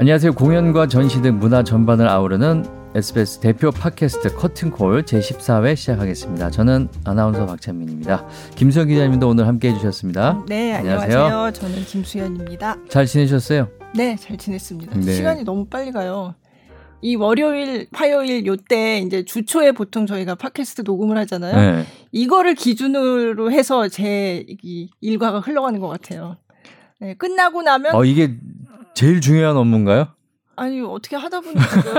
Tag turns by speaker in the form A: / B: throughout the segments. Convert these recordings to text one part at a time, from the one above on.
A: 안녕하세요. 공연과 전시 등 문화 전반을 아우르는 SBS 대표 팟캐스트 커튼콜 제14회 시작하겠습니다. 저는 아나운서 박찬민입니다. 김수현 기자님도 오늘 함께 해주셨습니다.
B: 네, 안녕하세요. 안녕하세요. 저는 김수현입니다.
A: 잘 지내셨어요?
B: 네, 잘 지냈습니다. 네. 시간이 너무 빨리 가요. 이 월요일, 화요일 요때 이제 주초에 보통 저희가 팟캐스트 녹음을 하잖아요. 네. 이거를 기준으로 해서 제 일과가 흘러가는 것 같아요. 네, 끝나고 나면
A: 어 이게 제일 중요한 업무인가요?
B: 아니 어떻게 하다 보니 지금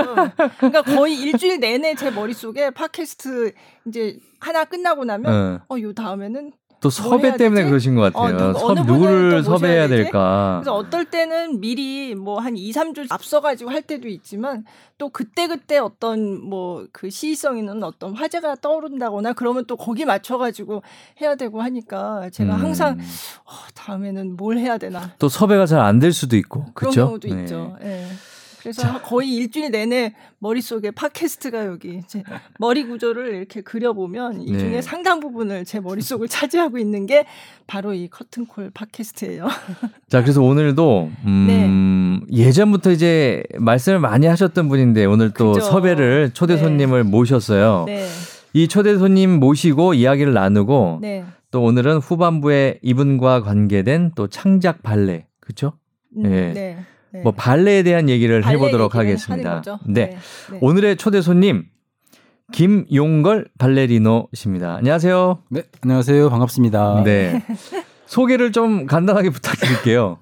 B: 그러니까 거의 일주일 내내 제 머릿속에 팟캐스트 이제 하나 끝나고 나면 네. 어요 다음에는
A: 또 섭외 때문에 그러신 것 같아요. 어, 누, 섭, 누구를 섭외해야 될까?
B: 그래서 어떨 때는 미리 뭐 한 2, 3주 앞서가지고 할 때도 있지만 또 그때그때 어떤 뭐 그 시의성 있는 어떤 화제가 떠오른다거나 그러면 또 거기 맞춰가지고 해야 되고 하니까 제가 음. 항상 어, 다음에는 뭘 해야 되나.
A: 또 섭외가 잘 안 될 수도 있고. 그런 그쵸?
B: 경우도 네. 있죠. 네. 그래서 자. 거의 일주일 내내 머릿속에 팟캐스트가 여기 제 머리 구조를 이렇게 그려보면 이 중에 네. 상당 부분을 제 머릿속을 차지하고 있는 게 바로 이 커튼콜 팟캐스트예요.
A: 자, 그래서 오늘도 음 네. 예전부터 이제 말씀을 많이 하셨던 분인데 오늘 또 그죠. 섭외를 초대 네. 손님을 네. 모셨어요. 이 초대 손님 모시고 이야기를 나누고 네. 또 오늘은 후반부에 이분과 관계된 또 창작 발레 그렇죠? 음, 예. 네. 네. 뭐 발레에 대한 얘기를 해보도록 하겠습니다. 네. 네. 네. 오늘의 초대 손님 김용걸 발레리노십니다. 안녕하세요.
C: 네, 안녕하세요. 반갑습니다. 네.
A: 소개를 좀 간단하게 부탁드릴게요.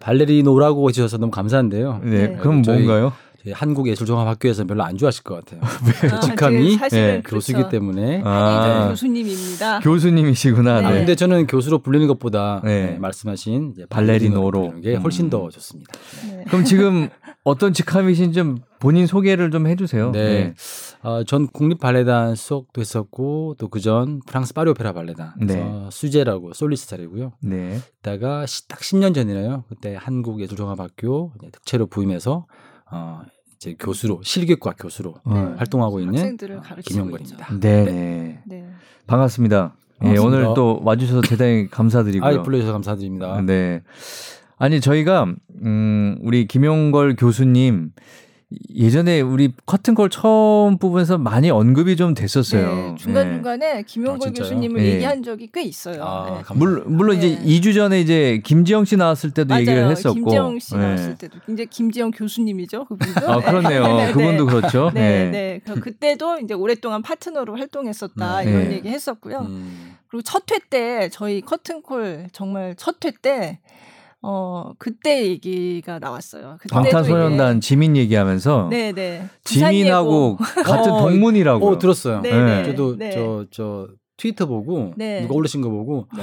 C: 발레리노라고 해주셔서 너무 감사한데요.
A: 네, 네. 그럼 뭔가요?
C: 한국예술종합학교에서 별로 안 좋아하실 것 같아요. 아, 직함이 네, 교수기 그렇죠. 때문에
B: 아, 네. 교수님입니다.
A: 교수님이시구나.
C: 네. 아, 근데 저는 교수로 불리는 것보다 네. 네 말씀하신 발레리노로 게 훨씬 음. 더 좋습니다.
A: 네. 그럼 지금 어떤 직함이신 좀 본인 소개를 좀 해주세요.
C: 네, 어, 전 국립 발레단 수석도 했었고 또 그전 프랑스 파리 오페라 발레단 네. 수제라고 솔리스 자리고요. 네. 이따가 딱 10년 전이나요. 그때 한국예술종합학교 특채로 부임해서 어, 이제 교수로 실기과 교수로 네. 활동하고 있는 김영걸입니다.
A: 네. 네. 네. 반갑습니다. 예, 오늘 또 와주셔서 대단히 감사드리고요.
C: 아, 불러주셔서 감사드립니다.
A: 네. 아니 저희가 음 우리 김용걸 교수님 예전에 우리 커튼콜 처음 부분에서 많이 언급이 좀 됐었어요. 네,
B: 중간 중간에 네. 김용걸 아, 교수님을 네. 얘기한 적이 꽤 있어요. 아,
A: 네. 물론, 물론 이제 2주 전에 이제 김지영 씨 나왔을 때도
B: 맞아요.
A: 얘기를 했었고,
B: 김지영 씨 나왔을 때도 이제 김지영 교수님이죠, 그분도.
A: 아 그렇네요. 그분도 그렇죠.
B: 네, 네. 그때도 이제 오랫동안 파트너로 활동했었다 이런 얘기 했었고요. 음. 그리고 첫 회 때 저희 커튼콜 정말 첫 회 때. 어 그때 얘기가 나왔어요.
A: 방탄소년단 지민 얘기하면서 네네 네. 지민하고 같은 어, 동문이라고
C: 어, 들었어요. 네네. 네. 저도 네. 저저 트위터 보고 네. 누가 올리신 거 보고 네.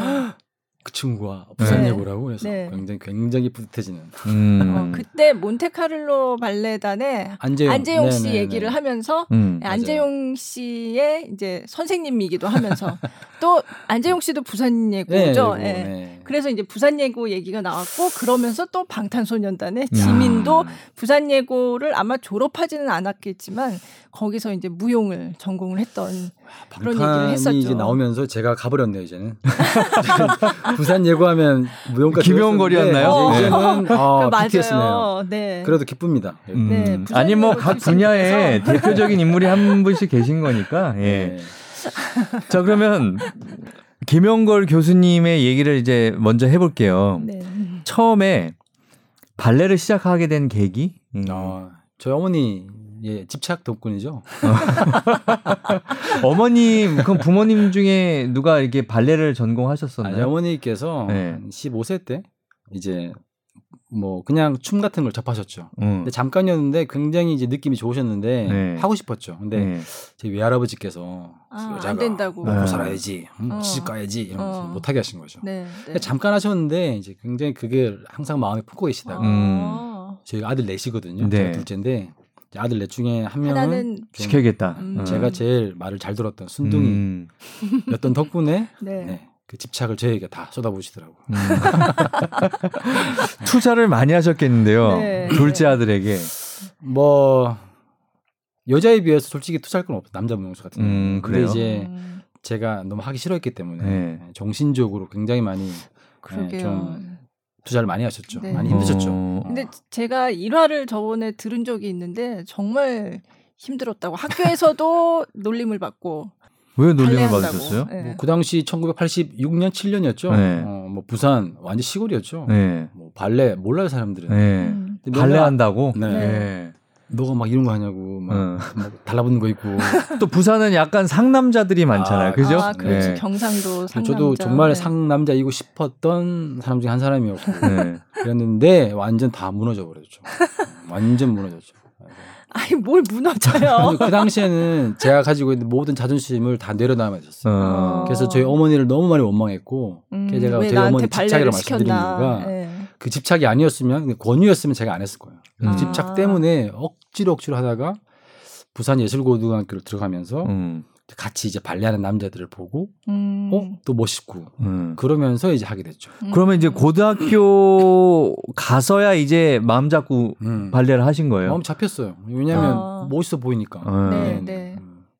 C: 그 친구가 부산 네. 예고라고 해서 네. 굉장히 굉장히 뿌듯해지는. 음.
B: 어, 그때 몬테카를로 발레단의 안재용, 안재용 씨 네네네. 얘기를 하면서 음. 안재용 씨의 이제 선생님이기도 하면서 또 안재용 씨도 부산 예고죠. 네, 네. 네. 그래서 이제 부산 예고 얘기가 나왔고 그러면서 또 방탄소년단의 지민도 부산 예고를 아마 졸업하지는 않았겠지만 거기서 이제 무용을 전공을 했던 그런 얘기를 했었죠.
C: 이제 나오면서 제가 가버렸네요 이제는. 부산 예고하면 무용과
A: 김용걸이었나요?
C: 어, 이제는 아, BTS네요. 네. 그래도 기쁩니다.
A: 음. 네, 아니 뭐 각 분야에 대표적인 인물이 한 분씩 계신 거니까. 예. 네. 자 그러면 김용걸 교수님의 얘기를 이제 먼저 해볼게요. 네. 처음에 발레를 시작하게 된 계기?
C: 음. 어, 저희 어머니 예, 집착 덕분이죠.
A: 어머님, 그럼 부모님 중에 누가 이렇게 발레를 전공하셨었나요? 아니,
C: 어머니께서 네. 15세 때 이제 뭐 그냥 춤 같은 걸 접하셨죠. 음. 근데 잠깐이었는데 굉장히 이제 느낌이 좋으셨는데 네. 하고 싶었죠. 근데 네. 제 외할아버지께서
B: 아, 여자가 안 된다고
C: 먹고 살아야지, 음, 어. 시집 가야지 이러면서 어. 못하게 하신 거죠. 네. 네. 잠깐 하셨는데 이제 굉장히 그게 항상 마음에 품고 계시다가 음. 저희 아들 넷이거든요. 네. 둘째인데 아들 넷 중에 한 명은
A: 시켜야겠다.
C: 음. 제가 제일 말을 잘 들었던 순둥이였던 음. 덕분에 네. 네. 그 집착을 저에게 다 쏟아부으시더라고요. 음.
A: 투자를 많이 하셨겠는데요. 네. 둘째 아들에게.
C: 뭐 여자에 비해서 솔직히 투자할 건 없어 남자 무용수 같은 음, 그래 이제 음. 제가 너무 하기 싫어했기 때문에 네. 정신적으로 굉장히 많이 네, 좀 투자를 많이 하셨죠. 네. 많이 힘드셨죠. 어.
B: 근데 제가 일화를 저번에 들은 적이 있는데 정말 힘들었다고 학교에서도 놀림을 받고
A: 왜 놀림을 받으셨어요?
C: 네. 뭐 그 당시 1986년 7년이었죠. 네. 어, 뭐 부산 완전 시골이었죠. 네. 뭐 발레 몰라요 사람들은. 네.
A: 음. 발레 한다고. 네. 네.
C: 너가 막 이런 거 하냐고 막, 어. 막 달라붙는 거 있고
A: 또 부산은 약간 상남자들이 많잖아요 아, 그죠?
B: 아, 그렇지 네. 경상도 상남자
C: 저도 정말 네. 상남자이고 싶었던 사람 중에 한 사람이었고 네. 그랬는데 완전 다 무너져 버렸죠 완전 무너졌죠
B: 아니 뭘 무너져요?
C: 그 당시에는 제가 가지고 있는 모든 자존심을 다 내려놔야 됐었어요. 어. 그래서 저희 어머니를 너무 많이 원망했고, 음, 제가 저희 어머니 집착이라고 말씀드린 이유가 네. 그 집착이 아니었으면 권유였으면 제가 안 했을 거예요. 그 아. 집착 때문에 억지로 억지로 하다가 부산 예술고등학교를 들어가면서 음. 같이 이제 발레하는 남자들을 보고 음. 어또 멋있고 음. 그러면서 이제 하게 됐죠.
A: 음. 그러면 이제 고등학교 가서야 이제 마음 잡고 음. 발레를 하신 거예요?
C: 마음 잡혔어요. 왜냐하면 아. 멋있어 보이니까. 네, 네. 네.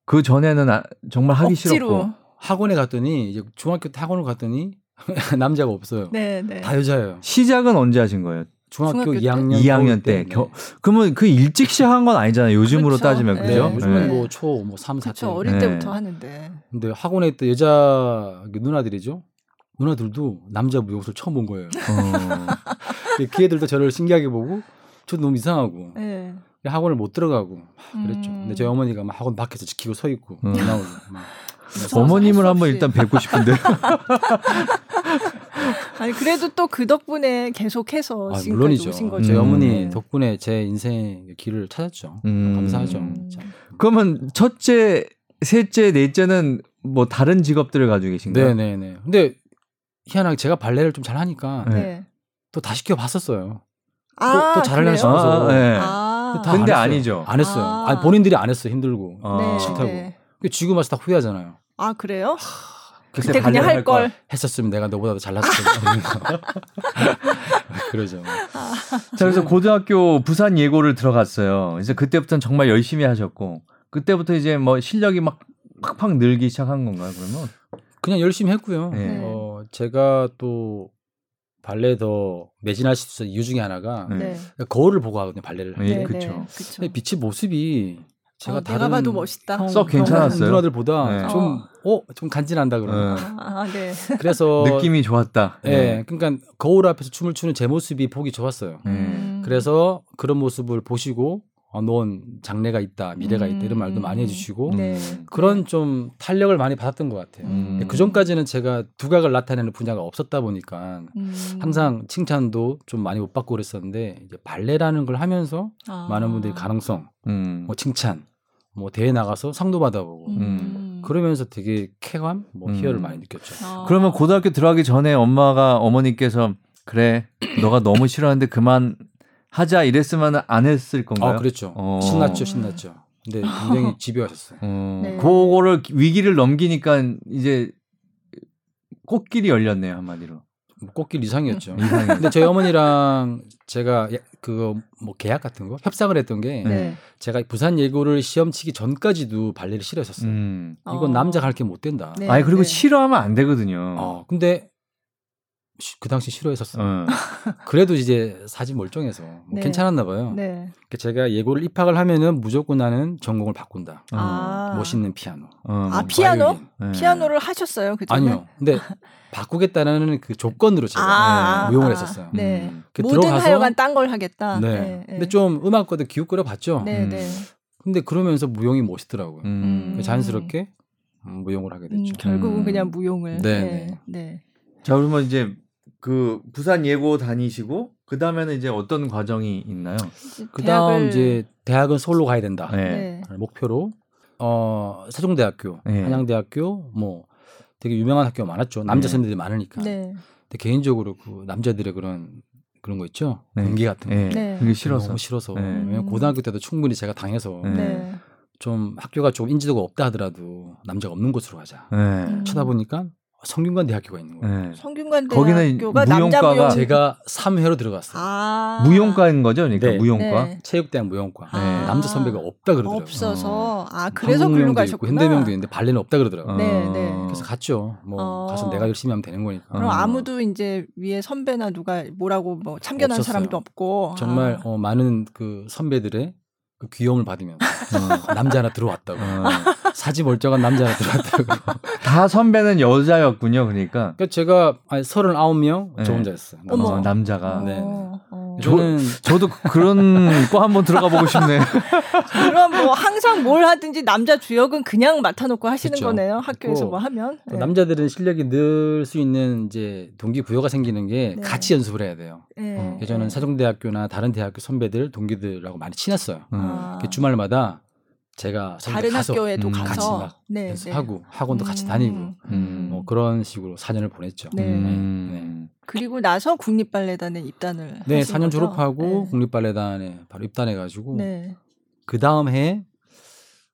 A: 그 전에는 아, 정말 하기 억지로. 싫었고
C: 학원에 갔더니 이제 중학교 때 학원을 갔더니 남자가 없어요. 네, 네. 다 여자예요.
A: 시작은 언제 하신 거예요?
C: 중학교, 중학교 2학년
A: 2학년 때. 때. 겨, 그러면 그 일찍 시작한 건 아니잖아요. 요즘으로 그렇죠. 따지면 네. 그죠?
C: 요즘은 네. 뭐초 뭐 3, 4때.
B: 어릴 때부터 하는데.
C: 근데 학원에 있던 여자 그 누나들이죠. 누나들도 남자 무용수를 처음 본 거예요. 어. 그 애들도 저를 신기하게 보고 저도 너무 이상하고. 네. 학원을 못 들어가고 그랬죠. 음. 근데 저희 어머니가 막 학원 밖에서 지키고 서 있고 음. 나오고 막.
A: 어머님을 한번 일단 뵙고 싶은데.
B: 아니 그래도 또 그 덕분에 계속해서 아, 물론이죠. 오신 거죠.
C: 제 어머니 음. 덕분에 제 인생 길을 찾았죠. 음. 감사하죠. 음.
A: 그러면 첫째, 셋째, 넷째는 뭐 다른 직업들을 가지고 계신가요?
C: 네네네. 근데 희한하게 제가 발레를 좀 잘하니까 네. 또 다 시켜 봤었어요. 아, 또, 또 잘하려고 싶어서. 아, 네.
A: 아. 근데 아니죠.
C: 안 했어요. 아. 아니, 본인들이 안 했어요. 힘들고. 네, 싫다고. 네. 지금 와서 다 후회하잖아요.
B: 아 그래요? 그때 그냥 할 걸
C: 했었으면 내가 너보다 더 잘났을 텐데. 그러죠.
A: 자, 그래서 고등학교 부산 예고를 들어갔어요. 이제 그때부터는 정말 열심히 하셨고 그때부터 이제 뭐 실력이 막 팍팍 늘기 시작한 건가요? 그러면
C: 그냥 열심히 했고요. 네. 어, 제가 또 발레 더 매진할 수 있었던 이유 중에 하나가 네. 거울을 보고 하거든요 발레를.
A: 네, 그렇죠.
B: 네,
C: 빛이 모습이 제가
B: 어, 다른 봐도 멋있다.
A: 썩 괜찮았어요.
C: 누나들보다 네. 좀 어, 좀 간지난다 그러면. 네. 아, 네. 그래서
A: 느낌이 좋았다.
C: 예. 네. 그러니까 거울 앞에서 춤을 추는 제 모습이 보기 좋았어요. 음. 그래서 그런 모습을 보시고 어, 넌 장래가 있다, 미래가 있다 이런 말도 많이 해주시고 네. 그런 좀 탄력을 많이 받았던 것 같아요. 음. 그 전까지는 제가 두각을 나타내는 분야가 없었다 보니까 음. 항상 칭찬도 좀 많이 못 받고 그랬었는데 이제 발레라는 걸 하면서 아. 많은 분들이 가능성, 음. 뭐 칭찬 뭐 대회 나가서 상도 받아보고 음. 음. 그러면서 되게 쾌감, 뭐 음. 희열을 많이 느꼈죠.
A: 아. 그러면 고등학교 들어가기 전에 엄마가 어머니께서 그래 너가 너무 싫어하는데 그만 하자 이랬으면 안 했을 건가요?
C: 아 그랬죠. 어. 신났죠, 신났죠. 근데 굉장히 집요하셨어요. 어.
A: 네. 그거를 위기를 넘기니까 이제 꽃길이 열렸네요 한마디로.
C: 뭐 꽃길 이상이었죠. 근데 저희 어머니랑 제가 그거 뭐 계약 같은 거 협상을 했던 게 네. 제가 부산 예고를 시험 치기 전까지도 발레를 싫어했었어요. 음. 이건 어. 남자 가르치면 못 된다.
A: 네, 아니 그리고 네. 싫어하면 안 되거든요.
C: 어, 근데 그 당시 싫어했었어요. 어. 그래도 이제 사진 멀쩡해서 뭐 네. 괜찮았나 봐요. 네. 그러니까 제가 예고를 입학을 하면은 무조건 나는 전공을 바꾼다. 아. 멋있는 피아노.
B: 어, 아 피아노? 네. 피아노를 하셨어요 그 전에?
C: 아니요. 근데 바꾸겠다는 그 조건으로 제가 아, 네, 무용을 했었어요. 네.
B: 음. 모든 하여간 딴 걸 하겠다.
C: 네. 네. 근데 좀 음악과도 기웃거려 봤죠. 네, 음. 네. 근데 그러면서 무용이 멋있더라고요. 음. 자연스럽게 무용을 하게 됐죠. 음,
B: 결국은 음. 그냥 무용을. 네. 네. 네.
A: 자 그러면 이제 그 부산 예고 다니시고 그 다음에는 이제 어떤 과정이 있나요?
C: 그 다음 이제 대학은 서울로 가야 된다. 네. 목표로 어 세종대학교, 네. 한양대학교 뭐 되게 유명한 학교가 많았죠. 남자 네. 선생들이 많으니까. 네. 근데 개인적으로 그 남자들의 그런 그런 거 있죠. 네. 연기 같은 거. 네. 네.
A: 그게 싫어서.
C: 너무 싫어서. 네. 왜냐면 고등학교 때도 충분히 제가 당해서 네. 좀 학교가 좀 인지도가 없다 하더라도 남자가 없는 곳으로 가자. 네. 쳐다보니까 성균관 대학교가 있는 거예요. 네.
B: 성균관 대학교가 남자 무용
C: 제가 3회로 들어갔어요. 아~
A: 무용과인 거죠, 그러니까 네. 무용과
C: 네. 체육대학 무용과 아~ 남자 선배가 없다 그러더라고요.
B: 없어서 아 그래서 글로 가셨구나.
C: 현대명도 있는데 발레는 없다 그러더라고요. 네, 네. 그래서 갔죠. 뭐 어~ 가서 내가 열심히 하면 되는 거니까.
B: 그럼 아무도 이제 위에 선배나 누가 뭐라고 뭐 참견한 없었어요. 사람도 없고
C: 정말 아. 어, 많은 그 선배들의 그 귀여움을 받으면 어, 남자 하나 들어왔다고 어. 사지 멀쩡한 남자 하나 들어왔다고
A: 다 선배는 여자였군요 그러니까
C: 그러니까 제가 서른아홉 명저 네. 혼자였어요
A: 남자. 어, 남자가 네. 어. 저는 저도 그런 거 한번 들어가 보고 싶네요.
B: 그럼 뭐 항상 뭘 하든지 남자 주역은 그냥 맡아놓고 하시는 그쵸. 거네요. 학교에서 뭐 하면.
C: 네. 남자들은 실력이 늘 수 있는 이제 동기부여가 생기는 게 네. 같이 연습을 해야 돼요. 네. 어. 저는 사정대학교나 다른 대학교 선배들 동기들하고 많이 친했어요. 음. 아. 주말마다 제가
B: 다른
C: 가서
B: 학교에도 음, 가서
C: 같이 막 네, 연습하고 네. 학원도 음. 같이 다니고 음. 뭐 그런 식으로 4년을 보냈죠. 네. 음.
B: 네. 그리고 나서 국립발레단에 입단을
C: 네, 4년 거죠? 졸업하고 네. 국립발레단에 바로 입단해 가지고 네. 그 다음 해에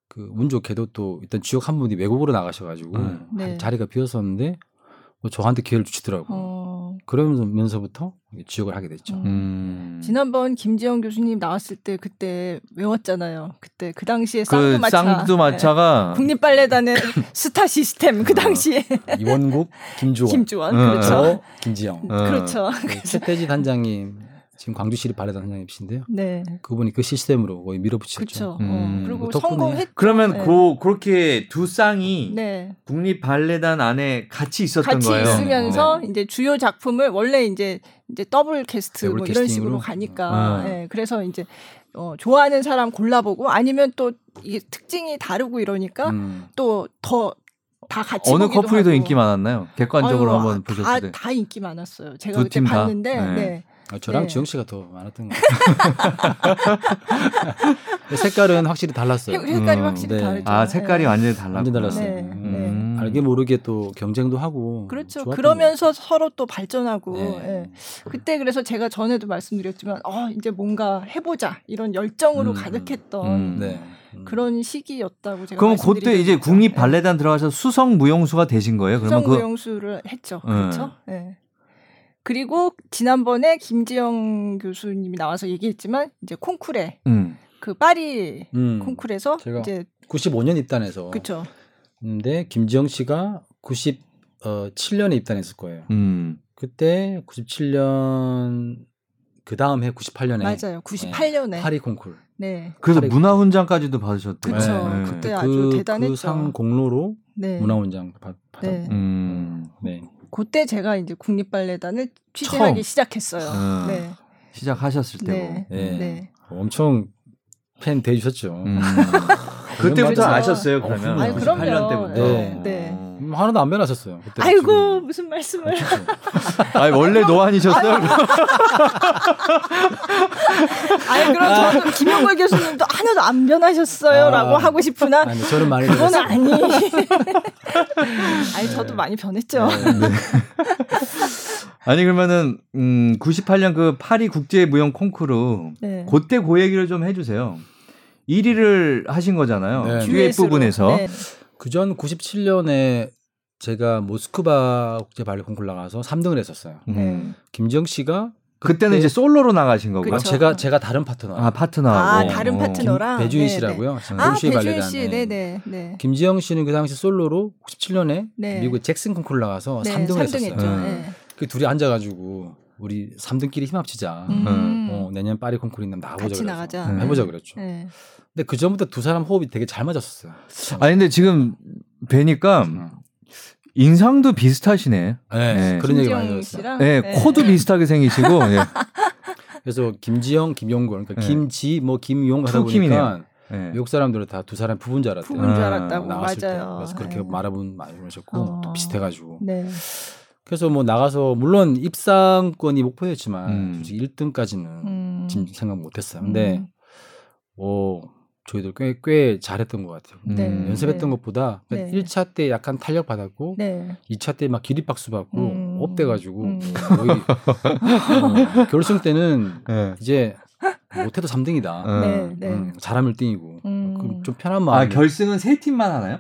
C: 그 운 좋게도 또 일단 지역 한 분이 외국으로 나가셔 가지고 네. 자리가 비었었는데 뭐 저한테 기회를 주시더라고 요. 어. 그러면서부터 지역을 하게 됐죠. 음.
B: 음. 지난번 김지영 교수님 나왔을 때 그때 외웠잖아요. 그때 그 당시에 그 쌍두마차.
A: 쌍두마차가
B: 네. 국립발레단의 스타 시스템 그 어. 당시에
C: 이원국, 김주원,
B: 김주원, 어. 그렇죠.
C: 김지영,
B: 어. 그렇죠.
C: 최태지 단장님 지금 광주시립 발레단 선생님이신데요. 네. 그분이 그 시스템으로 거의 밀어붙였죠.
B: 그렇죠. 음. 어, 그리고 성공했.
A: 그러면 네. 그 그렇게 두 쌍이 네. 국립 발레단 안에 같이 있었던
B: 같이
A: 거예요.
B: 같이 있으면서 네. 이제 주요 작품을 원래 이제 이제 더블 캐스트 더블 뭐 이런 식으로 가니까. 네. 그래서 이제 어, 좋아하는 사람 골라보고 아니면 또 이게 특징이 다르고 이러니까 음. 또더 다 같이
A: 어느 커플이 더 인기 많았나요? 객관적으로 아유, 한번 보셨을 때.
B: 다 인기 많았어요. 제가 그때 봤는데. 네. 네.
C: 아, 저랑 네. 지영 씨가 더 많았던 것 같아요. 색깔은 확실히 달랐어요.
B: 색깔이 음, 확실히 네. 다르죠.
A: 아 색깔이 네. 완전히 달랐
C: 완전 달랐어요. 네. 음. 네. 알게 모르게 또 경쟁도 하고.
B: 그렇죠. 그러면서 서로 또 발전하고. 네. 예. 그때 그래서 제가 전에도 말씀드렸지만, 어 이제 뭔가 해보자 이런 열정으로 음. 가득했던. 음. 네. 음. 그런 시기였다고 제가
A: 그럼 그때 이제 국립 발레단 들어가서 수성 무용수가 되신 거예요?
B: 수성 그 무용수를 했죠. 그렇죠. 네. 그리고 지난번에 김지영 교수님이 나와서 얘기했지만 이제 콩쿨에 음. 그 파리 음. 콩쿨에서 이제
C: 95년 입단해서
B: 그렇죠.
C: 근데 김지영 씨가 97년에 입단했을 거예요. 음. 그때 97년 그 다음 해 98년에
B: 맞아요. 98년에 네,
C: 파리 콩쿨.
B: 네.
A: 그래서 문화훈장까지도 받으셨대요.
B: 그렇죠. 네. 그때 아주 그, 그 대단했죠.
C: 그 상 공로로 네. 문화훈장 받, 받았. 네. 음.
B: 네. 그때 제가 이제 국립발레단을 취재하기 처음. 시작했어요. 음. 네.
A: 시작하셨을 때고. 네.
C: 네. 네. 엄청 팬 되주셨죠. 음.
A: 그때부터 아셨어요, 그러면?
B: 아니, 그럼요.
A: 8년 때부터.
B: 네. 네.
C: 음, 하나도 안 변하셨어요.
B: 그때 아이고. 무슨 말씀을?
A: 아, 아니 원래 노안이셨어요?
B: 아니 그럼 저도 김영걸 교수님도 하나도 안 변하셨어요라고 아, 하고 싶으나
C: 아니, 저는 많이
B: 그건 아니. 아니 저도 많이 변했죠. 네. 네.
A: 아니 그러면은 음 98년 그 파리 국제 무용 콩쿠르 네. 그때 그 얘기를 좀 해주세요. 1위를 하신 거잖아요. 네. 듀엣 부분에서. 네.
C: 그전 97년에 제가 모스크바 국제 발레 콩쿠르 나가서 3등을 했었어요. 네. 김정 씨가
A: 그때는 이제 솔로로 나가신 거고요.
C: 그렇죠. 제가 제가 다른 파트너.
A: 아 파트너.
B: 아 다른 파트너랑
C: 배주인 씨라고요.
B: 아 배주인 씨, 네네. 네.
C: 김지영 씨는 그 당시 솔로로 97년에 네. 미국 잭슨 콩쿠르 나가서 네, 3등을 3등 했었어요. 네. 그 둘이 앉아가지고 우리 3등끼리 힘합치자. 음. 어, 내년 파리 콩쿠르 있는 나가보자. 같이 나가자. 해보자 그랬죠. 네. 근데 그 전부터 두 사람 호흡이 되게 잘 맞았었어요.
A: 아니 근데 지금 뵈니까 음. 인상도 비슷하시네.
C: 네, 네. 그런 얘기 많이 들었어요.
A: 네, 네, 코도 비슷하게 생기시고. 네.
C: 그래서 김지영, 김용구, 그러니까 네. 김지, 뭐 김용 하다 보니까 네. 외국 사람들은 다 두 사람 부부인 줄 알았대요.
B: 부부인 줄 알았다고 아, 맞아요. 때.
C: 그래서 그렇게 네. 말해본 많이 그러셨고 어. 또 비슷해가지고. 네. 그래서 뭐 나가서 물론 입상권이 목표였지만 음. 솔직히 1등까지는 음. 생각 못했어요. 근데 음. 뭐 저희들 꽤, 꽤 잘했던 것 같아요. 네. 음. 연습했던 네. 것보다 네. 1차 때 약간 탄력 받았고 네. 2차 때 막 기립박수 받고 음. 업돼가지고 음. 거의 어, 결승 때는 네. 이제 못해도 3등이다. 네, 네. 음, 잘하면 1등이고 음. 좀 편한 마음.
A: 아 결승은 세 팀만 하나요?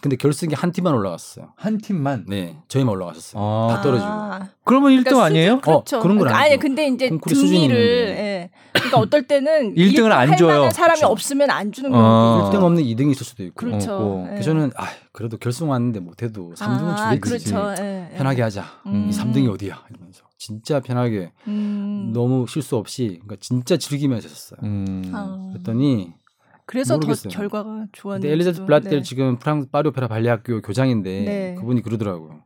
C: 근데 결승에 한 팀만 올라갔어요.
A: 한 팀만?
C: 네, 저희만 올라갔었어요. 아. 다 떨어지고. 아.
A: 그러면 1등 그러니까 아니에요?
B: 수준, 그렇죠. 어, 그런 건 그러니까, 아니 근데 이제 등위를 예. 그러니까 어떨 때는
A: 1등을 안 줘요.
B: 사람이 그렇죠. 없으면 안 주는 거예요. 어.
C: 1등 없는 2등이 있을 수도 있고.
B: 그렇죠. 어,
C: 예. 그래서 저는 아, 그래도 결승 왔는데 못 해도 3등은 아, 주겠지. 그렇죠. 예, 예. 편하게 하자. 음. 이 3등이 어디야? 이러면서 진짜 편하게 음. 너무 실수 없이 그러니까 진짜 즐기면서 했었어요. 음. 아. 그랬더니
B: 그래서 모르겠어요. 더 결과가 좋았는데
C: 엘리자베스 블라텔 네. 지금 프랑스 파리 오페라 발레 학교 교장인데 네. 그분이 그러더라고요.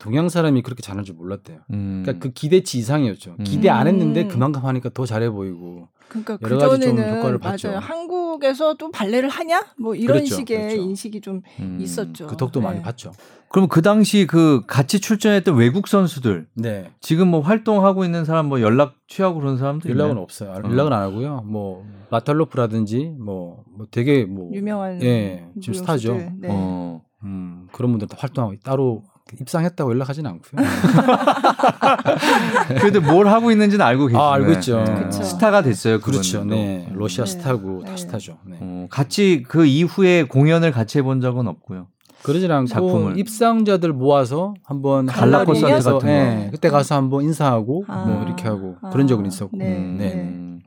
C: 동양 사람이 그렇게 잘할 줄 몰랐대요. 음. 그러니까 그 기대치 이상이었죠. 음. 기대 안 했는데 그만큼 하니까 더 잘해 보이고
B: 그러니까 여러 가지 좀 효과를 봤죠. 맞아요. 한국에서도 발레를 하냐? 뭐 이런 그렇죠. 식의 그렇죠. 인식이 좀 음. 있었죠.
C: 그 덕도 네. 많이 봤죠.
A: 그럼 그 당시 그 같이 출전했던 외국 선수들
C: 네.
A: 지금 뭐 활동하고 있는 사람 뭐 연락 취하고 그런 사람들
C: 연락은 있나요? 없어요. 어. 연락은 안 하고요. 뭐 마탈로프라든지 뭐, 뭐 되게 뭐
B: 유명한
C: 예 지금 스타죠. 네. 어. 음, 그런 분들 도 활동하고 따로 입상했다고 연락하진 않고요.
A: 그래도 뭘 하고 있는지는 알고 계시죠.
C: 아, 알고 있죠.
A: 네. 스타가 됐어요.
C: 그렇죠. 네. 러시아 네. 스타고 다 네. 스타죠. 네.
A: 어, 같이 그 이후에 공연을 같이 해본 적은 없고요.
C: 그러진 않고 작품을. 입상자들 모아서 한번
A: 갈라 콘서트 같은 거
C: 네. 그때 가서 한번 인사하고 아. 뭐 이렇게 하고 아. 그런 적은 있었고. 네. 네.
A: 음.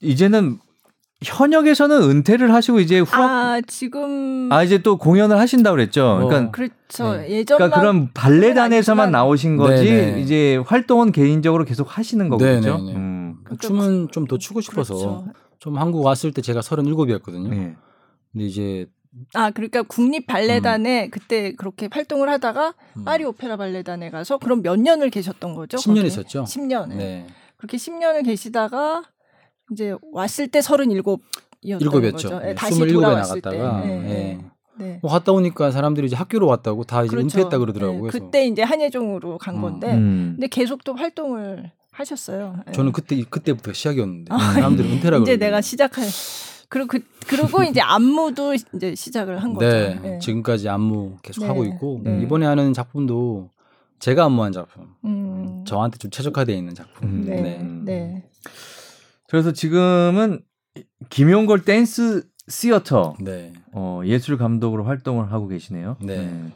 A: 이제는 현역에서는 은퇴를 하시고 이제 후학
B: 아 지금
A: 아 이제 또 공연을 하신다 그랬죠.
B: 어. 그러니까 그렇죠. 네. 예전 그러니까
A: 그런 발레단에서만 나오신 거지 네네. 이제 활동은 개인적으로 계속 하시는 거겠죠. 음.
C: 그 춤은 좀 더 추고 싶어서 그렇죠. 좀 한국 왔을 때 제가 37이었거든요. 네. 근데 이제
B: 아 그러니까 국립 발레단에 음. 그때 그렇게 활동을 하다가 음. 파리 오페라 발레단에 가서 그럼 몇 년을 계셨던 거죠?
C: 10년 거기에? 있었죠.
B: 10년. 네. 그렇게 10년을 계시다가 이제 왔을 때 37이었던 일곱이었죠. 거죠. 네, 다시 27에 나갔다가 네.
C: 네. 네. 뭐 갔다 오니까 사람들이 이제 학교로 왔다고 다 이제 그렇죠. 은퇴했다 그러더라고요.
B: 네. 그때 이제 한예종으로 간 음. 건데, 음. 근데 계속 또 활동을 하셨어요.
C: 네. 저는 그때 그때부터 시작이었는데 아, 사람들이 은퇴라고
B: 이제 내가 시작할 그리고 그 그리고 이제 안무도 이제 시작을 한 거죠.
C: 네, 네. 지금까지 안무 계속 네. 하고 있고 네. 이번에 하는 작품도 제가 안무한 작품, 음. 저한테 좀 최적화되어 있는 작품. 음. 네. 네. 네.
A: 그래서 지금은 김용걸 댄스 시어터 네. 어, 예술 감독으로 활동을 하고 계시네요. 네. 네.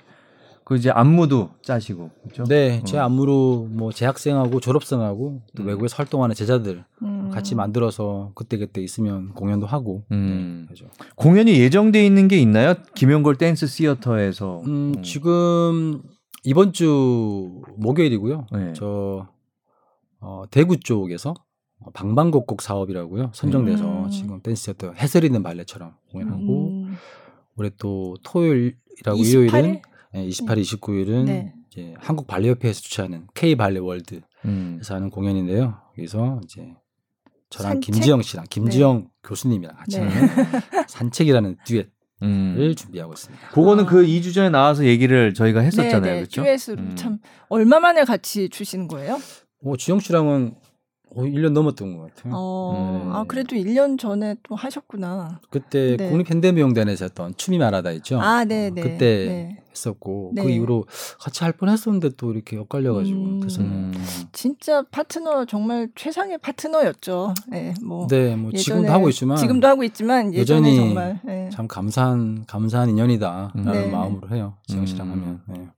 A: 그 이제 안무도 짜시고 그렇죠?
C: 네, 제 어. 안무로 뭐 재학생하고 졸업생하고 또 음. 외국에서 활동하는 제자들 음. 같이 만들어서 그때 그때 있으면 공연도 하고. 음.
A: 네, 그죠. 공연이 예정돼 있는 게 있나요? 김용걸 댄스 시어터에서.
C: 음, 어. 지금 이번 주 목요일이고요. 네. 저 어, 대구 쪽에서 방방곡곡 사업이라고요. 선정돼서 음. 지금 댄스 시어터 해설 있는 발레처럼 공연하고 음. 올해 또 토요일이라고 28일? 일요일은 네, 28일, 29일은 네. 이제 한국 발레협회에서 주최하는 K 발레 월드에서 음. 하는 공연인데요. 여기서 이제 저랑 산책? 김지영 씨랑 김지영 네. 교수님이랑 같이 네. 하는 산책이라는 듀엣 음. 을 준비하고 있습니다.
A: 그거는 아. 그 2주 전에 나와서 얘기를 저희가 했었잖아요. 네, 그렇죠?
B: 듀엣으로 음. 참 얼마 만에 같이 주시는 거예요?
C: 뭐 지영 씨랑은 어, 1년 넘었던 것 같아요. 어,
B: 네. 아, 그래도 1년 전에 또 하셨구나.
C: 그때 네. 국립현대무용단에서 했던 춤이 말하다 있죠.
B: 아, 네, 네.
C: 그때 네. 했었고 그 네. 이후로 같이 할 뻔 했었는데 또 이렇게 엇갈려가지고 음, 그래서 음.
B: 진짜 파트너 정말 최상의 파트너였죠. 네, 뭐,
C: 네, 뭐 지금도 하고 있지만
B: 지금도 하고 있지만 여전히 정말
C: 네. 참 감사한 감사한 인연이다 라는 네. 마음으로 해요. 지영 씨랑 음. 하면. 네.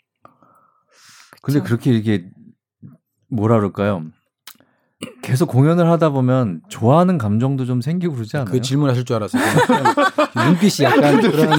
A: 근데 그렇게 이렇게 뭐라 그럴까요? 계속 공연을 하다 보면 좋아하는 감정도 좀 생기고 그러지 않아요?
C: 그 질문하실 줄 알았어요. 눈빛이 약간 그런.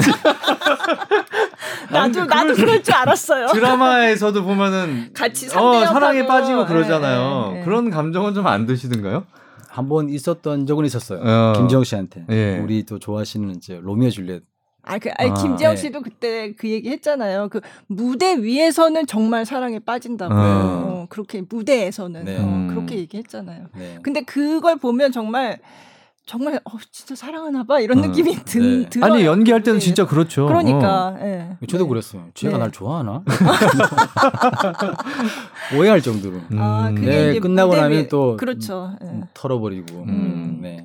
B: 나도 나도 그럴 줄 알았어요.
A: 드라마에서도 보면은 같이 어, 사랑에 빠지고 그러잖아요. 네, 네, 네. 그런 감정은 좀 안 드시던가요?
C: 한번 있었던 적은 있었어요. 어. 김지영 씨한테. 예. 우리 또 좋아하시는 이제 로미오 줄리엣
B: 아, 그, 아니, 아, 김지영 네. 씨도 그때 그 얘기 했잖아요. 그 무대 위에서는 정말 사랑에 빠진다고. 어. 어, 그렇게 무대에서는 네. 어, 음. 그렇게 얘기했잖아요. 네. 근데 그걸 보면 정말 정말 어 진짜 사랑하나 봐 이런 어. 느낌이 든, 네. 들어요.
A: 아니 연기할 때는 진짜 그렇죠.
B: 그러니까. 어. 네.
C: 저도 네. 그랬어요. 쟤가 네. 날 좋아하나? 오해할 정도로. 아, 음. 네, 끝나고 나면 또
B: 그렇죠.
C: 음, 털어버리고. 음. 네.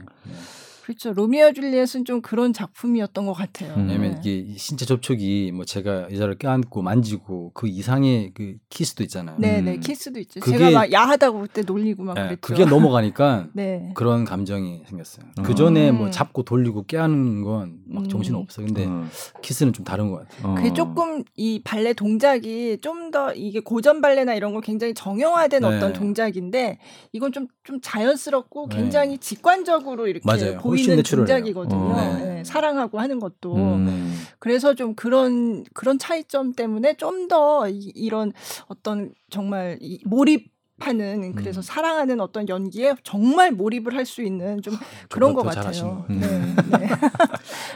B: 그렇죠. 로미오 줄리엣은 좀 그런 작품이었던 것 같아요.
C: 음. 왜냐면 이게 신체 접촉이 뭐 제가 여자를 껴안고 만지고 그 이상의 그 키스도 있잖아요.
B: 네, 네, 음. 키스도 있죠. 그게, 제가 막 야하다고 그때 놀리고 막 네, 그랬죠.
C: 그게 넘어가니까 네. 그런 감정이 생겼어요. 그 전에 뭐 음. 잡고 돌리고 껴안는 건 막 정신 없어. 근데 음. 키스는 좀 다른 것 같아요.
B: 그게 조금 이 발레 동작이 좀 더 이게 고전 발레나 이런 거 굉장히 정형화된 네. 어떤 동작인데 이건 좀 좀 자연스럽고 네. 굉장히 직관적으로 이렇게 맞아요. 보이는 동작이거든요. 어. 네. 사랑하고 하는 것도 음. 그래서 좀 그런 그런 차이점 때문에 좀 더 이런 어떤 정말 이 몰입 하는 그래서 음. 사랑하는 어떤 연기에 정말 몰입을 할 수 있는 좀 그런 것 같아요. 네, 네.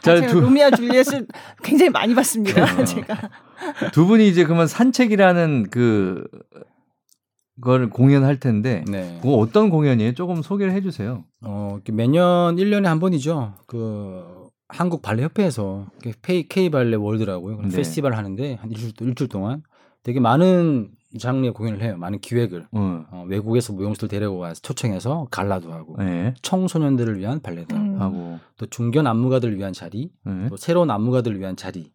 B: 자, 제가 두... 로미아 줄리엣을 굉장히 많이 봤습니다. 제가
A: 두 분이 이제 그러면 산책이라는 그 걸 공연할 텐데 네. 그거 어떤 공연이에요? 조금 소개를 해주세요.
C: 어 매년 1년에 한 번이죠. 그 한국 발레 협회에서 K 발레 월드라고요. 네. 페스티벌 하는데 한 일주일, 일주일 동안 되게 많은 장르의 공연을 해요. 많은 기획을 음. 어, 외국에서 무용수들 데리고 와서 초청해서 갈라도 하고 네. 청소년들을 위한 발레도 음. 하고 또 중견 안무가들을 위한 자리, 네. 또 새로운 안무가들을 위한 자리,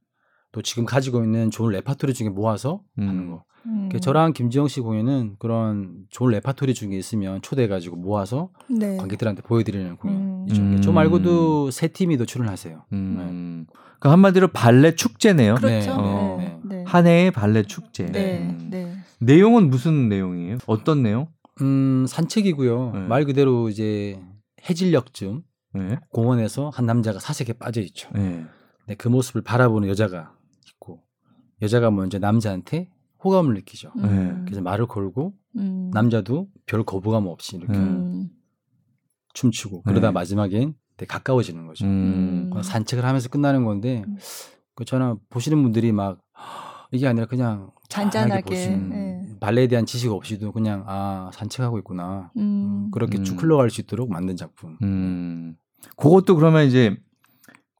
C: 또 지금 가지고 있는 좋은 레파토리 중에 모아서 음. 하는 거. 음. 저랑 김지영 씨 공연은 그런 좋은 레파토리 중에 있으면 초대해가지고 모아서 네. 관객들한테 보여드리는 공연이죠. 음. 저 말고도 세 팀이 더 출연하세요. 음.
A: 네. 그 한마디로 발레 축제네요. 그렇죠. 네. 어. 네. 네. 한 해의 발레 축제. 네. 음. 네. 내용은 무슨 내용이에요? 어떤 내용?
C: 음 산책이고요. 네. 말 그대로 이제 해질녘쯤 공원에서 한 남자가 사색에 빠져 있죠. 네. 그 모습을 바라보는 여자가 여자가 먼저 남자한테 호감을 느끼죠. 음. 그래서 말을 걸고 음. 남자도 별 거부감 없이 이렇게 음. 춤추고 그러다 네. 마지막엔 되게 가까워지는 거죠. 음. 산책을 하면서 끝나는 건데 음. 그 저는 보시는 분들이 막 이게 아니라 그냥 잔잔하게 네. 발레에 대한 지식 없이도 그냥 아 산책하고 있구나 음. 그렇게 쭉 흘러갈 수 있도록 만든 작품. 음.
A: 그것도 그러면 이제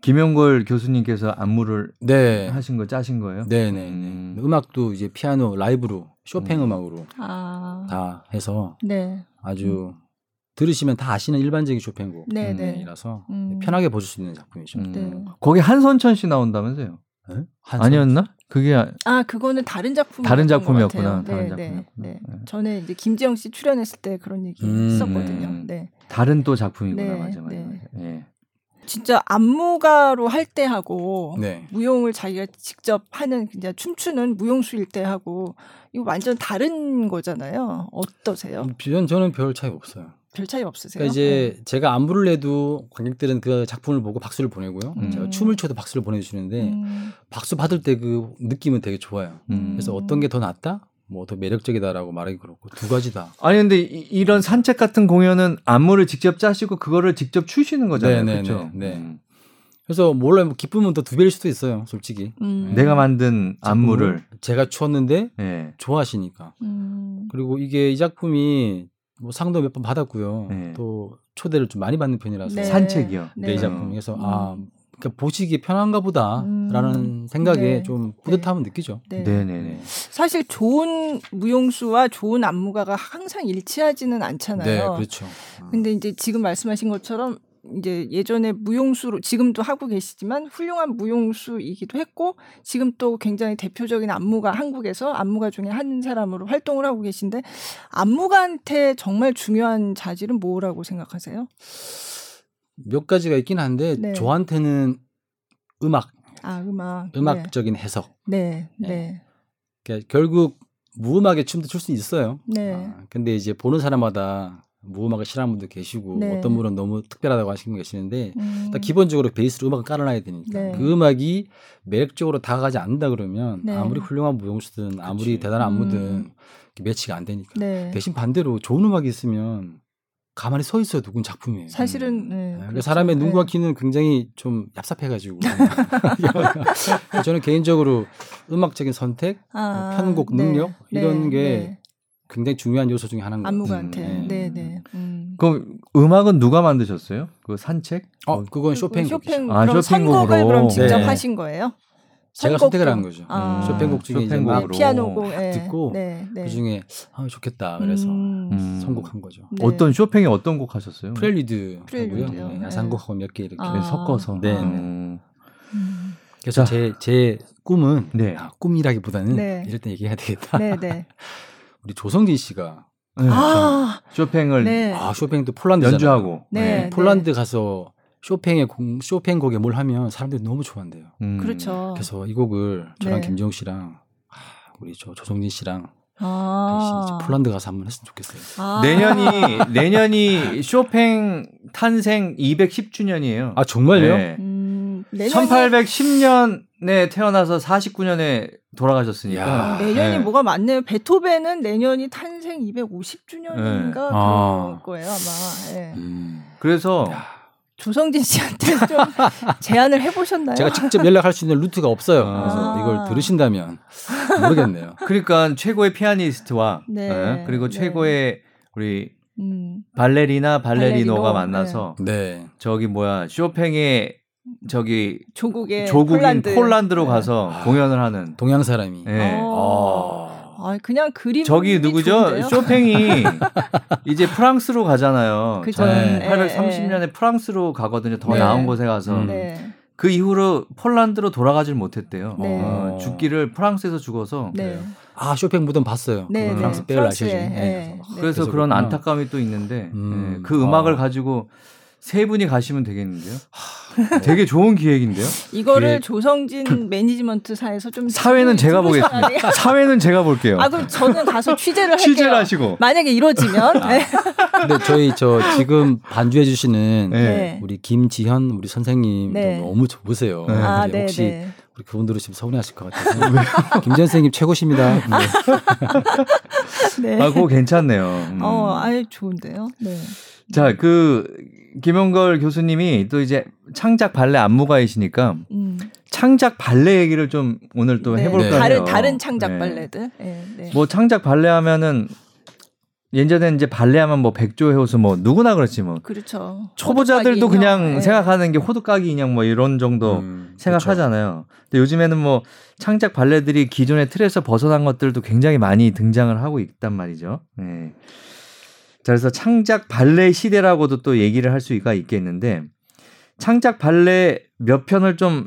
A: 김영걸 교수님께서 안무를 네. 하신 거 짜신 거예요?
C: 네네. 네. 음. 음악도 이제 피아노 라이브로 쇼팽 음. 악으로 아. 다 해서 네. 아주 음. 들으시면 다 아시는 일반적인 쇼팽곡이라서 네, 네. 음. 편하게 보실 수 있는 작품이죠. 음. 네.
A: 거기 한선천 씨 나온다면서요? 네? 아니었나? 그게
B: 아 그거는 다른 작품
A: 다른 작품이었구나.
B: 네, 다른 네, 작품. 네, 네. 전에 이제 김지영 씨 출연했을 때 그런 얘기 음, 했었거든요. 네.
A: 다른 또 작품이구나 맞아 맞아. 네.
B: 진짜 안무가로 할 때 하고 네. 무용을 자기가 직접 하는 그냥 춤추는 무용수일 때 하고 이거 완전 다른 거잖아요. 어떠세요?
C: 전 저는 별 차이 없어요.
B: 별 차이 없으세요?
C: 그러니까 이제 네. 제가 안무를 해도 관객들은 그 작품을 보고 박수를 보내고요. 음. 제가 춤을 춰도 박수를 보내주시는데 음. 박수 받을 때 그 느낌은 되게 좋아요. 음. 그래서 어떤 게 더 낫다? 뭐 더 매력적이다라고 말하기 그렇고 두 가지다.
A: 아니 근데 이, 런 산책 같은 공연은 안무를 직접 짜시고 그거를 직접 추시는 거잖아요. 그렇죠. 네. 음.
C: 그래서 몰라요. 뭐 기쁨은 더 두 배일 수도 있어요. 솔직히.
A: 음. 네. 내가 만든 안무를
C: 제가 추었는데 네. 좋아하시니까. 음. 그리고 이게 이 작품이 뭐 상도 몇 번 받았고요. 네. 또 초대를 좀 많이 받는 편이라서
A: 네. 산책이요.
C: 네, 이 작품이 그래서 아 음. 그러니까 보시기 편한가 보다라는 음, 생각에 네. 좀 뿌듯함을 네. 느끼죠.
A: 네. 네네
B: 사실 좋은 무용수와 좋은 안무가가 항상 일치하지는 않잖아요.
C: 네, 그렇죠.
B: 근데 이제 지금 말씀하신 것처럼 이제 예전에 무용수로 지금도 하고 계시지만 훌륭한 무용수이기도 했고 지금 또 굉장히 대표적인 안무가 한국에서 안무가 중에 한 사람으로 활동을 하고 계신데 안무가한테 정말 중요한 자질은 뭐라고 생각하세요?
C: 몇 가지가 있긴 한데 네. 저한테는 음악,
B: 아 음악,
C: 음악적인 네. 해석.
B: 네, 네. 네.
C: 그러니까 결국 무음악에 춤도 출 수 있어요. 네. 아, 근데 이제 보는 사람마다 무음악을 싫어하는 분도 계시고 네. 어떤 분은 너무 특별하다고 하시는 분 계시는데 음. 기본적으로 베이스로 음악을 깔아놔야 되니까 네. 그 음악이 매력적으로 다가가지 않는다 그러면 네. 아무리 훌륭한 무용수든 아무리 그치. 대단한 안무든 음. 매치가 안 되니까 네. 대신 반대로 좋은 음악이 있으면 가만히 서 있어요. 누군 작품이에요.
B: 사실은 네,
C: 네, 그렇죠. 사람의 눈과 네. 귀는 굉장히 좀 얍삽해가지고 저는 개인적으로 음악적인 선택, 아, 편곡 네. 능력 네, 이런 게 네. 굉장히 중요한 요소 중에 하나인 것
B: 같아요. 안무가한테. 음, 네, 네.
A: 음. 그럼 음악은 누가 만드셨어요? 그 산책?
C: 어, 그건 쇼팽.
B: 쇼팽. 아, 쇼팽곡으로 그럼 직접 하신 거예요?
C: 제가 선택을 한 거죠. 아. 음. 쇼팽곡 중에 이제 막
B: 피아노곡
C: 네. 듣고 네, 네. 그 중에 아 좋겠다 그래서 음. 선곡한 거죠.
A: 네. 어떤 쇼팽이 어떤 곡 하셨어요?
C: 프렐리드 하고요. 네, 야상곡하고 몇 개 이렇게
A: 아. 섞어서.
C: 네. 음. 그래서 제 제 꿈은 네. 아, 꿈이라기보다는 이럴 때 얘기해야 되겠다. 우리 조성진 씨가
A: 아~ 쇼팽을
C: 아 쇼팽도 폴란드
A: 연주하고
C: 폴란드 가서 쇼팽의 공, 쇼팽 곡에 뭘 하면 사람들이 너무 좋아한대요.
B: 음. 그렇죠.
C: 그래서 이 곡을 저랑 네. 김정욱 씨랑 아, 우리 저 조성진 씨랑 아. 폴란드 가서 한번 했으면 좋겠어요.
A: 아. 내년이 내년이 쇼팽 탄생 210주년이에요.
C: 아 정말요? 네. 음,
A: 1810년에 태어나서 49년에 돌아가셨으니까. 야.
B: 내년이 네. 뭐가 많네요. 베토벤은 내년이 탄생 250주년인가 네. 그럴 아. 거예요 아마. 네. 음.
A: 그래서 야.
B: 조성진 씨한테 좀 제안을 해보셨나요?
C: 제가 직접 연락할 수 있는 루트가 없어요. 그래서 아. 이걸 들으신다면 모르겠네요.
A: 그러니까 최고의 피아니스트와 네. 네. 그리고 네. 최고의 우리 음. 발레리나 발레리노가 발레리노. 만나서 네. 저기 뭐야 쇼팽의 저기
B: 조국의
A: 조국인 폴란드. 폴란드로 가서 네. 공연을 하는
C: 동양 사람이. 네. 어.
B: 아, 그냥 그림
A: 저기 누구죠? 좋은데요? 쇼팽이 이제 프랑스로 가잖아요. 네. 830년에 에. 프랑스로 가거든요. 더 네. 나은 곳에 가서. 음. 네. 그 이후로 폴란드로 돌아가질 못했대요. 네. 어, 죽기를 프랑스에서 죽어서. 네.
C: 아 쇼팽 무덤 봤어요. 네, 그 프랑스 백을 아시죠? 네.
A: 그래서, 그래서 그런 안타까움이 또 있는데 음. 그 음악을 어. 가지고 세 분이 가시면 되겠는데요. 되게 좋은 기획인데요.
B: 이거를 기획. 조성진 매니지먼트사에서 좀
A: 사회는 제가 보겠습니다. 사회는 제가 볼게요.
B: 아 그럼 저는 가서 취재를 할게요.
A: 취재를 하시고
B: 만약에 이루어지면. 아. 네.
C: 근데 저희 저 지금 반주해 주시는 네. 우리 김지현 우리 선생님 네. 너무 좋으세요. 네. 아, 네, 혹시 네. 우리 그분 들으시면 서운해하실 것 같아서 김지현 선생님 최고십니다. 네.
A: 네. 아, 그거 괜찮네요.
B: 음. 어, 아예 좋은데요. 네.
A: 자, 그 김영걸 교수님이 또 이제 창작 발레 안무가이시니까 음. 창작 발레 얘기를 좀 오늘 또 네. 해볼까요? 네.
B: 다른 다른 창작 네. 발레들. 네,
A: 네. 뭐 창작 발레 하면은 예전에는 이제 발레하면 뭐 백조의 호수 뭐 누구나 그렇지 뭐.
B: 그렇죠.
A: 초보자들도 그냥 네. 생각하는 게 호두까기 인형 뭐 이런 정도 음, 생각하잖아요. 그렇죠. 근데 요즘에는 뭐 창작 발레들이 기존의 틀에서 벗어난 것들도 굉장히 많이 등장을 하고 있단 말이죠. 네. 자, 그래서 창작 발레 시대라고도 또 얘기를 할 수가 있겠는데 창작 발레 몇 편을 좀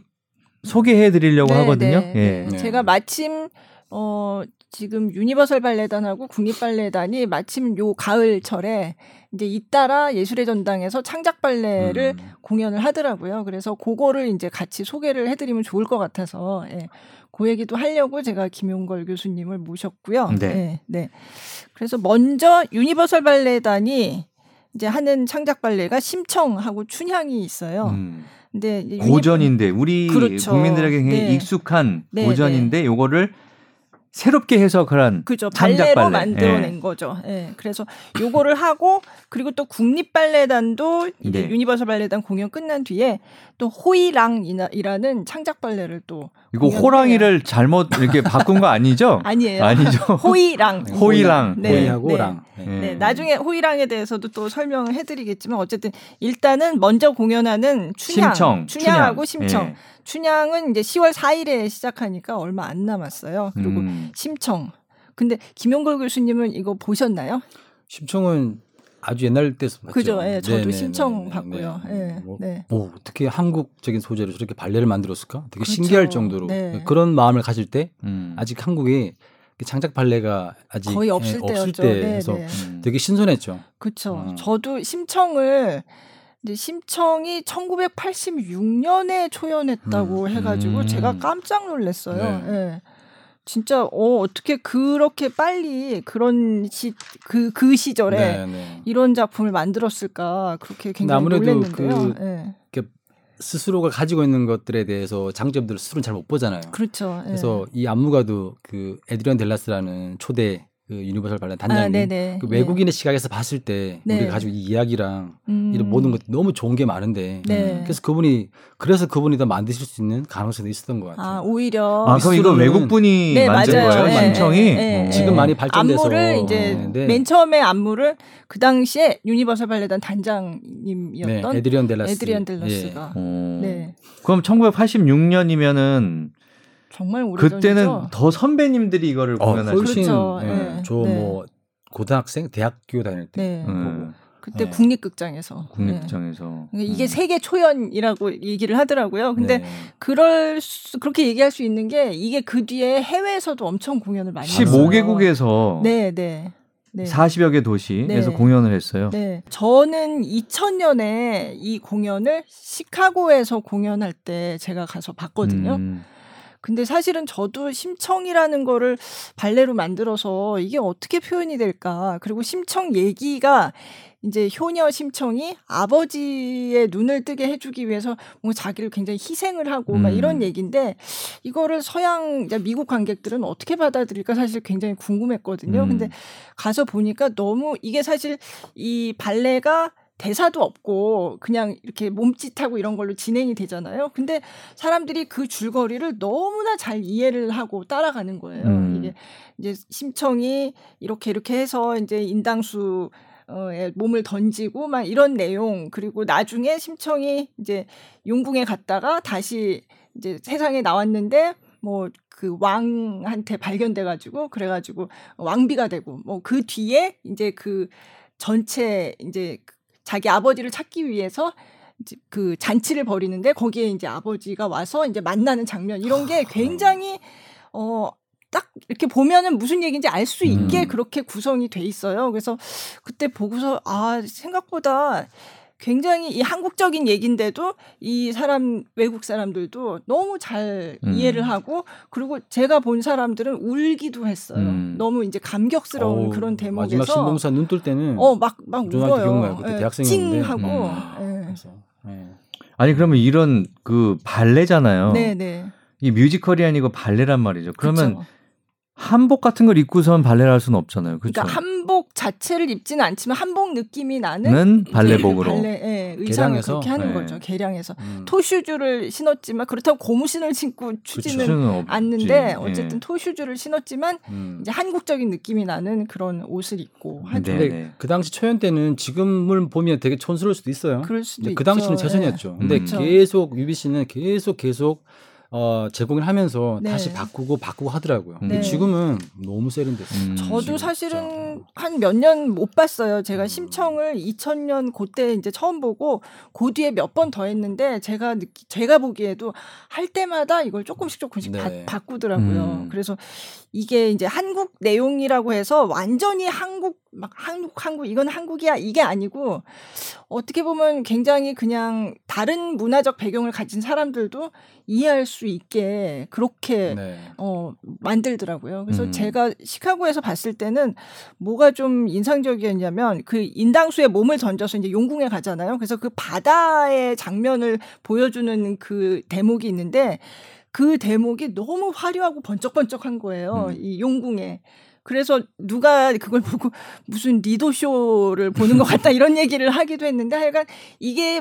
A: 소개해 드리려고 네, 하거든요. 네,
B: 예. 네. 제가 마침 어 지금 유니버설 발레단하고 국립 발레단이 마침 요 가을철에 이제 잇따라 예술의 전당에서 창작 발레를 음. 공연을 하더라고요. 그래서 그거를 이제 같이 소개를 해드리면 좋을 것 같아서 예. 그 얘기도 하려고 제가 김용걸 교수님을 모셨고요. 네. 네. 네. 그래서 먼저 유니버설 발레단이 이제 하는 창작 발레가 심청하고 춘향이 있어요. 음.
A: 근데 고전인데 우리 그렇죠. 국민들에게 굉장히 네. 익숙한 네, 고전인데 네. 요거를 새롭게 해석을 한 그죠 발레로 발레.
B: 만들어낸 예. 거죠. 예. 그래서 요거를 하고 그리고 또 국립 발레단도 이제 네. 유니버설 발레단 공연 끝난 뒤에 또 호이랑이라는 창작 발레를 또
A: 이거 호랑이를 잘못 이렇게 바꾼 거 아니죠?
B: 아니에요.
A: 아니죠.
B: 호이랑.
A: 호이랑.
C: 네. 호이하고 랑.
B: 네. 네. 네. 나중에 호이랑에 대해서도 또 설명을 해드리겠지만 어쨌든 일단은 먼저 공연하는 춘향, 심청. 춘향하고 심청. 심청. 네. 춘향은 이제 10월 4일에 시작하니까 얼마 안 남았어요. 그리고 음. 심청. 근데 김용걸 교수님은 이거 보셨나요?
C: 심청은 아주 옛날 때서.
B: 그죠. 예, 저도 네네, 심청 네네, 봤고요. 네. 예,
C: 뭐, 네. 뭐 어떻게 한국적인 소재로 저렇게 발레를 만들었을까? 되게 그렇죠. 신기할 정도로 네. 그런 마음을 가질 때 음. 아직 한국에 창작 발레가 아직
B: 거의 없을, 예,
C: 없을 때에서 음. 되게 신선했죠.
B: 그렇죠. 어. 저도 심청을 이제 심청이 1986년에 초연했다고 음. 해가지고 음. 제가 깜짝 놀랐어요. 네. 예. 진짜 어 어떻게 그렇게 빨리 그런 시그그 그 시절에 네, 네. 이런 작품을 만들었을까 그렇게 굉장히 놀랐는데요. 그, 네.
C: 스스로가 가지고 있는 것들에 대해서 장점들을 스스로는 잘 못 보잖아요.
B: 그렇죠.
C: 그래서 이 안무가도 그 에드리안 델라스라는 초대 그 유니버설 발레 단장님 아, 그 외국인의 네. 시각에서 봤을 때 네. 우리가 가지고 이 이야기랑 음. 이런 모든 것들 너무 좋은 게 많은데 네. 그래서 그분이 그래서 그분이 더 만드실 수 있는 가능성도 있었던 것 같아요.
B: 아 오히려
A: 아 그럼 이거 외국 분이 네, 만든 맞아요. 거예요? 네, 심청이
C: 네, 어. 지금 많이 발전돼서
B: 안무를 이제 맨 처음에 안무를 그 당시에 유니버설 발레단 단장님이었던
C: 에드리언 델라스
B: 에드리언 델라스가
A: 예. 네. 그럼 1986년이면은
B: 정말 오래
A: 그때는? 더 선배님들이 이거를 어, 공연하셨죠.
B: 그렇죠. 네.
C: 저뭐 고등학생, 대학교 다닐 때 네. 보고.
B: 음. 그때 네. 국립극장에서.
A: 국립극장에서.
B: 네. 이게 음. 세계 초연이라고 얘기를 하더라고요. 근데 네. 그럴 수, 그렇게 얘기할 수 있는 게 이게 그 뒤에 해외에서도 엄청 공연을 많이
A: 15개국에서
B: 네, 네.
A: 네. 40여 개 도시에서 네. 공연을 했어요.
B: 네. 저는 2000년에 이 공연을 시카고에서 공연할 때 제가 가서 봤거든요. 음. 근데 사실은 저도 심청이라는 거를 발레로 만들어서 이게 어떻게 표현이 될까. 그리고 심청 얘기가 이제 효녀 심청이 아버지의 눈을 뜨게 해주기 위해서 뭐 자기를 굉장히 희생을 하고 음. 막 이런 얘기인데 이거를 서양 미국 관객들은 어떻게 받아들일까 사실 굉장히 궁금했거든요. 음. 근데 가서 보니까 너무 이게 사실 이 발레가 대사도 없고 그냥 이렇게 몸짓하고 이런 걸로 진행이 되잖아요. 근데 사람들이 그 줄거리를 너무나 잘 이해를 하고 따라가는 거예요. 음. 이게 이제 심청이 이렇게 이렇게 해서 이제 인당수 어, 몸을 던지고 막 이런 내용 그리고 나중에 심청이 이제 용궁에 갔다가 다시 이제 세상에 나왔는데 뭐 그 왕한테 발견돼 가지고 그래 가지고 왕비가 되고 뭐 그 뒤에 이제 그 전체 이제 자기 아버지를 찾기 위해서 그 잔치를 벌이는데 거기에 이제 아버지가 와서 이제 만나는 장면 이런 게 굉장히 어 딱 이렇게 보면은 무슨 얘기인지 알 수 있게 음. 그렇게 구성이 돼 있어요. 그래서 그때 보고서 아 생각보다 굉장히 이 한국적인 얘긴데도 이 사람 외국 사람들도 너무 잘 음. 이해를 하고 그리고 제가 본 사람들은 울기도 했어요. 음. 너무 이제 감격스러운 어우, 그런 대목에서
C: 마지막 신봉사 눈 뜰 때는
B: 어막 막 울어요.
C: 그때 예, 대학생이었는데
B: 찡하고. 음.
A: 예. 네. 아니 그러면 이런 그 발레잖아요.
B: 네네. 네.
A: 이 뮤지컬이 아니고 발레란 말이죠. 그러면 그쵸. 한복 같은 걸 입고선 발레를 할 수는 없잖아요. 그렇죠?
B: 그러니까 한복 자체를 입지는 않지만 한복 느낌이 나는
A: 발레복으로
B: 발레 예, 의상을? 그렇게 하는 네. 거죠. 개량해서 음. 토슈즈를 신었지만 그렇다고 고무신을 신고 추지는 않는데 어쨌든 예. 토슈즈를 신었지만 음. 이제 한국적인 느낌이 나는 그런 옷을 입고
C: 하죠. 네, 네. 그 당시 초연 때는 지금을 보면 되게 촌스러울 수도 있어요.
B: 그럴 수도
C: 그 당시는 최선이었죠. 네. 근데 음. 계속 유비 씨는 계속 계속 어, 제공을 하면서 네. 다시 바꾸고 바꾸고 하더라고요. 근데 네. 지금은 너무 세련됐어요. 음,
B: 저도 사실은 한 몇 년 못 봤어요. 제가 음. 심청을 2000년 그때 이제 처음 보고 그 뒤에 몇 번 더 했는데 제가 느끼, 제가 보기에도 할 때마다 이걸 조금씩 조금씩 네. 바, 꾸더라고요 음. 그래서 이게 이제 한국 내용이라고 해서 완전히 한국 막 한국 한국 이건 한국이야 이게 아니고 어떻게 보면 굉장히 그냥 다른 문화적 배경을 가진 사람들도 이해할 수 있게 그렇게 네. 어 만들더라고요. 그래서 음. 제가 시카고에서 봤을 때는 뭐가 좀 인상적이었냐면 그 인당수에 몸을 던져서 이제 용궁에 가잖아요. 그래서 그 바다의 장면을 보여주는 그 대목이 있는데 그 대목이 너무 화려하고 번쩍번쩍한 거예요. 음. 이 용궁에. 그래서 누가 그걸 보고 무슨 리도 쇼를 보는 것 같다 이런 얘기를 하기도 했는데 하여간 이게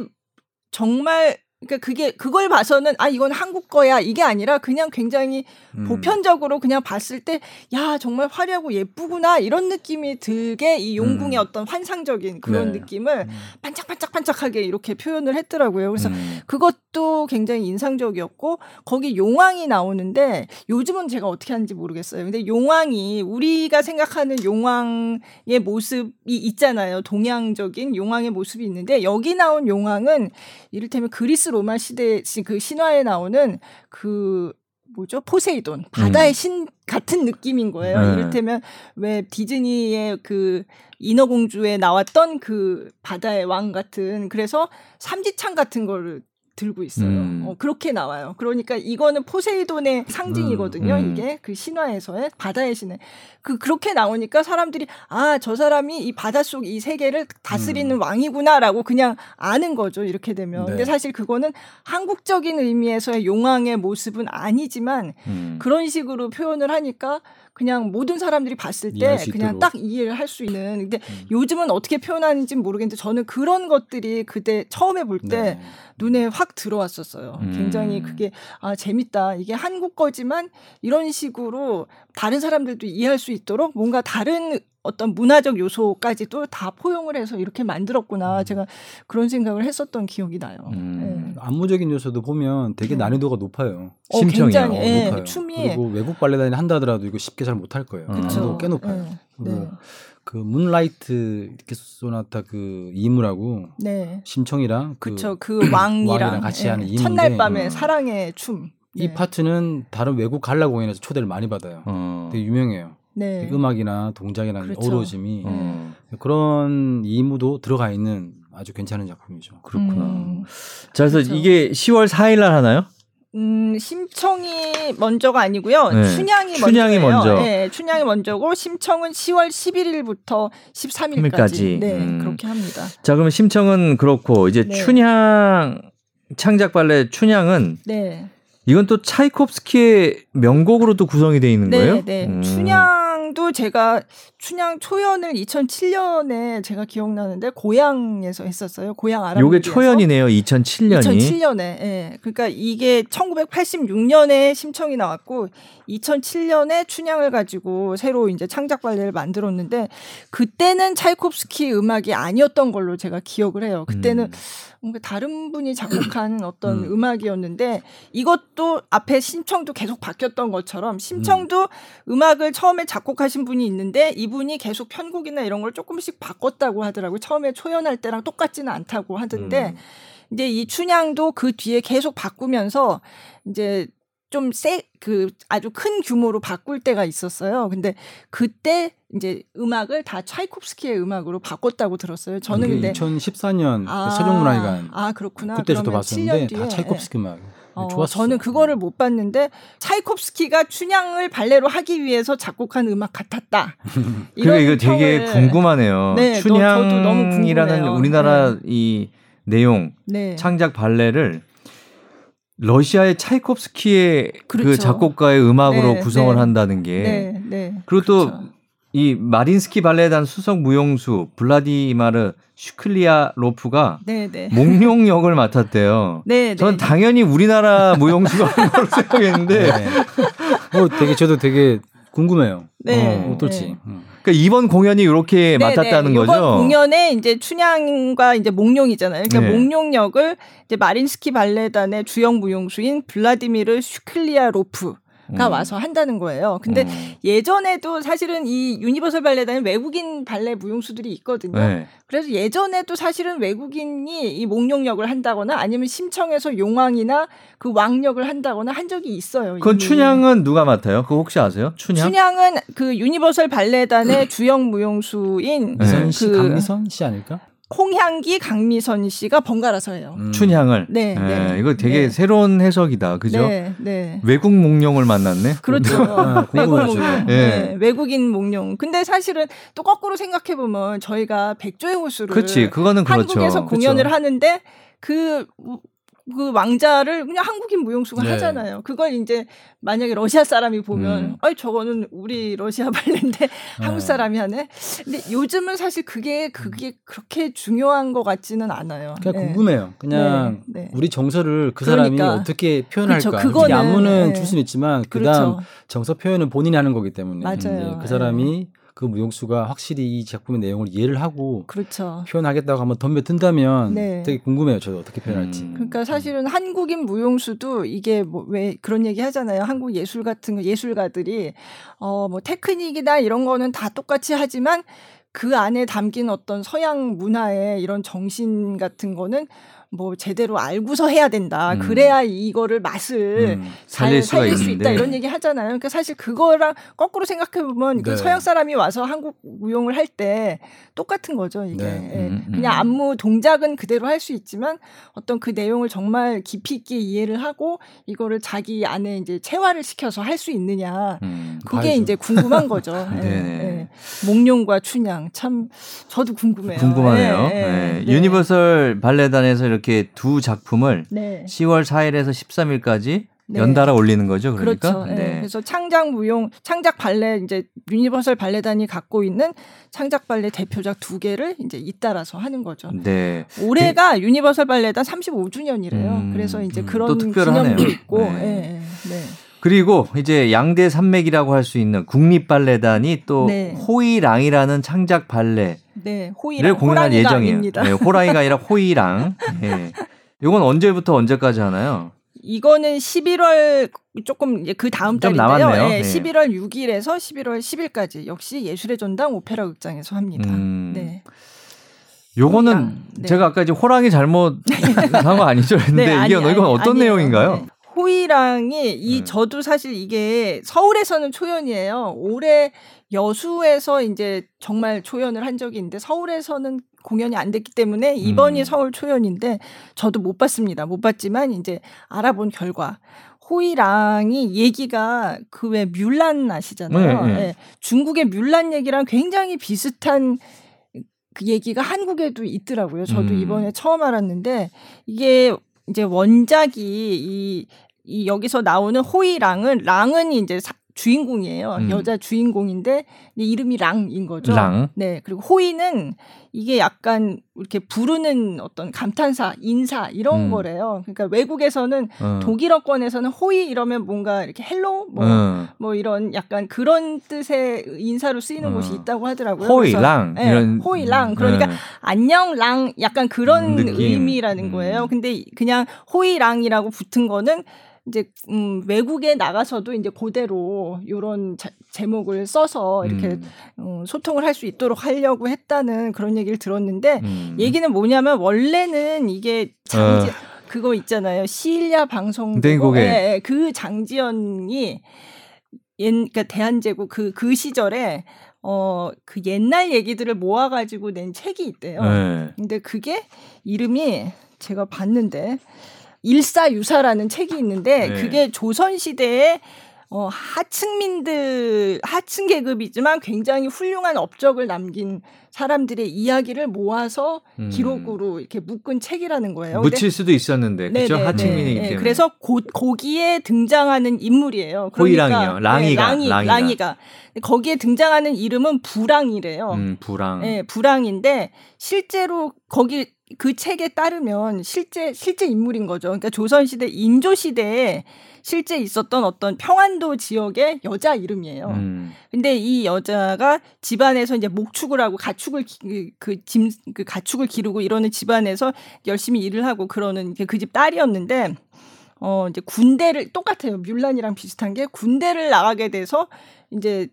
B: 정말 그러니까 그게 그걸 봐서는 아 이건 한국 거야 이게 아니라 그냥 굉장히 음. 보편적으로 그냥 봤을 때 야 정말 화려하고 예쁘구나 이런 느낌이 들게 이 용궁의 음. 어떤 환상적인 그런 네. 느낌을 음. 반짝반짝반짝하게 이렇게 표현을 했더라고요. 그래서 음. 그것도 굉장히 인상적이었고 거기 용왕이 나오는데 요즘은 제가 어떻게 하는지 모르겠어요. 근데 용왕이 우리가 생각하는 용왕의 모습이 있잖아요. 동양적인 용왕의 모습이 있는데 여기 나온 용왕은 이를테면 그리스 그리스 로마 시대 그 신화에 나오는 그 뭐죠 포세이돈 바다의 음. 신 같은 느낌인 거예요. 네. 이를테면 왜 디즈니의 그 인어공주에 나왔던 그 바다의 왕 같은 그래서 삼지창 같은 거를 들고 있어요. 음. 어, 그렇게 나와요. 그러니까 이거는 포세이돈의 상징이거든요. 음. 음. 이게 그 신화에서의 바다의 신의 그 그렇게 나오니까 사람들이 아 저 사람이 이 바닷속 이 세계를 다스리는 음. 왕이구나라고 그냥 아는 거죠. 이렇게 되면. 네. 근데 사실 그거는 한국적인 의미에서의 용왕의 모습은 아니지만 음. 그런 식으로 표현을 하니까 그냥 모든 사람들이 봤을 때 그냥 딱 이해를 할 수 있는. 근데 음. 요즘은 어떻게 표현하는지 모르겠는데 저는 그런 것들이 그때 처음에 볼때 네. 눈에 확확 들어왔었어요. 음. 굉장히 그게 아 재밌다. 이게 한국 거지만 이런 식으로 다른 사람들도 이해할 수 있도록 뭔가 다른 어떤 문화적 요소까지도 다 포용을 해서 이렇게 만들었구나. 음. 제가 그런 생각을 했었던 기억이 나요. 음.
C: 네. 안무적인 요소도 보면 되게 네. 난이도가 높아요.
B: 어, 심청이 굉장히, 어, 예, 높아요. 춤이
C: 그리고 외국 발레단이 한다 하더라도 이거 쉽게 잘 못할 거예요. 난이도 꽤 높아요. 네. 네. 그 문라이트 이렇게 소나타 그 이무라고 네. 심청이랑
B: 그, 그쵸, 그 왕이랑, 왕이랑
C: 같이 네. 하는 이무인데
B: 첫날 밤에 어. 사랑의 춤.
C: 이 네. 파트는 다른 외국 갈라 공연에서 초대를 많이 받아요. 어. 되게 유명해요. 네. 음악이나 동작이나 그렇죠. 어우러짐이 음. 그런 이무도 들어가 있는 아주 괜찮은 작품이죠.
A: 그렇구나. 음. 자, 그래서 그렇죠. 이게 10월 4일 날 하나요?
B: 음, 심청이 먼저가 아니고요. 네. 춘향이, 춘향이 먼저. 네, 춘향이 먼저고 심청은 10월 11일부터 13일까지. 네, 음. 그렇게 합니다.
A: 자, 그러면 심청은 그렇고 이제 네. 춘향 창작 발레 춘향은 네. 이건 또 차이콥스키의 명곡으로 도 구성이 돼 있는 네, 거예요?
B: 네, 음. 춘향 도 제가 춘향 초연을 2007년에 제가 기억나는데 고향에서 했었어요. 고향 아람.
A: 요게 초연이네요. 2007년이.
B: 2007년에. 예. 그러니까 이게 1986년에 심청이 나왔고 2007년에 춘향을 가지고 새로 이제 창작 발레를 만들었는데 그때는 차이콥스키 음악이 아니었던 걸로 제가 기억을 해요. 그때는 음. 뭔가 다른 분이 작곡한 어떤 음. 악이었는데 이것도 앞에 심청도 계속 바뀌었던 것처럼 심청도 음. 악을 처음에 작곡하신 분이 있는데 이 분이 계속 편곡이나 이런 걸 조금씩 바꿨다고 하더라고요. 처음에 초연할 때랑 똑같지는 않다고 하던데 음. 이제 이 춘향도 그 뒤에 계속 바꾸면서 이제 좀 세, 그 아주 큰 규모로 바꿀 때가 있었어요. 근데 그때 이제 음악을 다 차이콥스키의 음악으로 바꿨다고 들었어요. 저는 근데
C: 2014년 아, 세종문화회관
B: 아 그렇구나.
C: 그때 저도 봤었는데 다 차이콥스키 음악. 어, 좋았어.
B: 저는 그거를 못 봤는데 차이콥스키가 춘향을 발레로 하기 위해서 작곡한 음악 같았다.
A: 그래 이거 되게 궁금하네요. 네, 춘향이라는 우리나라 네. 이 내용 네. 창작 발레를 러시아의 차이콥스키의 그 그렇죠. 그 작곡가의 음악으로 네, 구성을 네. 한다는 게 네, 네. 그리고 그렇죠. 또이 마린스키 발레단 수석 무용수 블라디미르 슈클리아로프가 네, 네. 몽룡 역을 맡았대요. 네, 전 당연히 우리나라 무용수가 걸로 생각했는데
C: 어 되게 저도 되게 궁금해요. 네. 어, 어떨지. 음.
A: 그러니까 이번 공연이 이렇게 네네. 맡았다는 거죠. 이번
B: 공연에 이제 춘향과 이제 몽룡이잖아요. 그러니까 네. 몽룡 역을 이제 마린스키 발레단의 주역 무용수인 블라디미르 슈클리아로프가 음. 와서 한다는 거예요. 근데 음. 예전에도 사실은 이 유니버설 발레단에 외국인 발레 무용수들이 있거든요. 네. 그래서 예전에도 사실은 외국인이 이 몽룡 역을 한다거나 아니면 심청에서 용왕이나 그 왕역을 한다거나 한 적이 있어요.
A: 그건 이미. 춘향은 누가 맡아요? 그거 혹시 아세요? 춘향?
B: 춘향은 그 유니버설 발레단의 주역 무용수인
C: 네. 그 강미선 씨 아닐까?
B: 홍향기 강미선 씨가 번갈아서 해요.
A: 음. 춘향을. 네, 네, 네. 이거 되게 네. 새로운 해석이다. 그죠? 네, 네. 외국 몽룡을 만났네.
B: 그렇죠. 아, 외국 몽룡. 네. 네. 외국인 몽룡. 근데 사실은 또 거꾸로 생각해 보면 저희가 백조의 호수를 그렇지. 그거는 그렇죠. 한국에서 공연을 그렇죠. 하는데 그 그 왕자를 그냥 한국인 무용수가 네. 하잖아요. 그걸 이제 만약에 러시아 사람이 보면 음. 아이 저거는 우리 러시아 발레인데 네. 한국 사람이 하네. 근데 요즘은 사실 그게 그게 그렇게 중요한 것 같지는 않아요.
C: 그냥 네. 궁금해요. 그냥 네. 네. 우리 정서를 그 그러니까. 사람이 어떻게 표현할까. 그렇죠. 그거는 안무는 네. 줄 수는 있지만 그다음 그렇죠. 정서 표현은 본인이 하는 거기 때문에
B: 맞아요.
C: 그 사람이 그 무용수가 확실히 이 작품의 내용을 이해를 하고
B: 그렇죠.
C: 표현하겠다고 한번 덤벼든다면 네. 되게 궁금해요. 저도 어떻게 표현할지. 음.
B: 그러니까 사실은 한국인 무용수도 이게 뭐 왜 그런 얘기 하잖아요. 한국 예술 같은 거 예술가들이 어 뭐 테크닉이나 이런 거는 다 똑같이 하지만 그 안에 담긴 어떤 서양 문화의 이런 정신 같은 거는 뭐 제대로 알고서 해야 된다. 음. 그래야 이거를 맛을 음. 잘 살릴 수 있다. 이런 얘기 하잖아요. 그러니까 사실 그거랑 거꾸로 생각해 보면 그 네. 그 서양 사람이 와서 한국 무용을 할 때 똑같은 거죠. 이게 네. 예. 음, 음, 그냥 안무 동작은 그대로 할 수 있지만 어떤 그 내용을 정말 깊이 있게 이해를 하고 이거를 자기 안에 이제 체화를 시켜서 할 수 있느냐. 음, 그게 봐야죠. 이제 궁금한 거죠. 네. 예. 예. 몽룡과 춘향 참 저도 궁금해요.
A: 궁금하네요. 예, 예. 네. 유니버설 발레단에서 이렇게 두 작품을 네. 10월 4일에서 13일까지 네. 연달아 올리는 거죠. 그러니까.
B: 그렇죠. 네. 네. 그래서 창작 무용, 창작 발레 이제 유니버설 발레단이 갖고 있는 창작 발레 대표작 두 개를 이제 잇따라서 하는 거죠. 네. 올해가 네. 유니버설 발레단 35주년이래요. 음, 그래서 이제 음, 그런 기념도 있고. 네. 네. 네.
A: 그리고 이제 양대 산맥이라고 할 수 있는 국립 발레단이 또 네. 호이랑이라는 창작 발레 네, 호이랑 공연할 예정이에요. 네, 호랑이가 아니라 호이랑. 네. 이건 언제부터 언제까지 하나요?
B: 이거는 11월 조금 그 다음 달인데요. 네, 네. 11월 6일에서 11월 10일까지 역시 예술의 전당 오페라 극장에서 합니다. 음. 네.
A: 요거는 네. 제가 아까 이제 호랑이 잘못 한 거 아니죠? 근데 네, 아니, 이게 아니, 이건 어떤 아니에요. 내용인가요? 네.
B: 호이랑이 이 네. 저도 사실 이게 서울에서는 초연이에요. 올해 여수에서 이제 정말 초연을 한 적이 있는데 서울에서는 공연이 안 됐기 때문에 이번이 음. 서울 초연인데 저도 못 봤습니다. 못 봤지만 이제 알아본 결과 호이랑이 얘기가 그 왜 뮬란 아시잖아요. 네, 네. 네. 중국의 뮬란 얘기랑 굉장히 비슷한 그 얘기가 한국에도 있더라고요. 저도 음. 이번에 처음 알았는데 이게 이제 원작이 이, 이 여기서 나오는 호이랑은 랑은 이제 사, 주인공이에요. 음. 여자 주인공인데 이름이 랑인 거죠. 랑. 네. 그리고 호이는 이게 약간 이렇게 부르는 어떤 감탄사, 인사 이런 음. 거래요. 그러니까 외국에서는 어. 독일어권에서는 hoi 이러면 뭔가 이렇게 hello 뭐, 어. 뭐 이런 약간 그런 뜻의 인사로 쓰이는 어. 곳이 있다고 하더라고요.
A: 호이랑 네, 이런
B: 호이랑 그러니까 네. 안녕 랑 약간 그런 느낌. 의미라는 음. 거예요. 근데 그냥 호이랑이라고 붙은 거는 이제 음 외국에 나가서도 이제 그대로 요런 자, 제목을 써서 이렇게 음. 어, 소통을 할 수 있도록 하려고 했다는 그런 얘기를 들었는데 음. 얘기는 뭐냐면 원래는 이게 장지 어. 그거 있잖아요. 시일야 방송
A: 예,
B: 예, 그 장지연이 옛 그러니까 대한제국 그그 그 시절에 어 그 옛날 얘기들을 모아 가지고 낸 책이 있대요. 네. 근데 그게 이름이 제가 봤는데 일사유사라는 책이 있는데 네. 그게 조선 시대에 어, 하층민들, 하층 계급이지만 굉장히 훌륭한 업적을 남긴 사람들의 이야기를 모아서 음. 기록으로 이렇게 묶은 책이라는 거예요.
A: 묻힐 수도 있었는데, 그죠? 하층민이기 때문에.
B: 그래서 고, 거기에 등장하는 인물이에요.
A: 그러니까, 호이랑이요. 랑이가.
B: 네, 랑이. 랑이가. 거기에 등장하는 이름은 부랑이래요.
A: 음, 부랑.
B: 네, 부랑인데 실제로 거기 그 책에 따르면 실제 실제 인물인 거죠. 그러니까 조선 시대 인조 시대에 실제 있었던 어떤 평안도 지역의 여자 이름이에요. 음. 근데 이 여자가 집안에서 이제 목축을 하고 가축을 그짐그 그, 그 가축을 기르고 이러는 집안에서 열심히 일을 하고 그러는 그 집 딸이었는데 어 이제 군대를 똑같아요. 뮬란이랑 비슷한 게 군대를 나가게 돼서 이제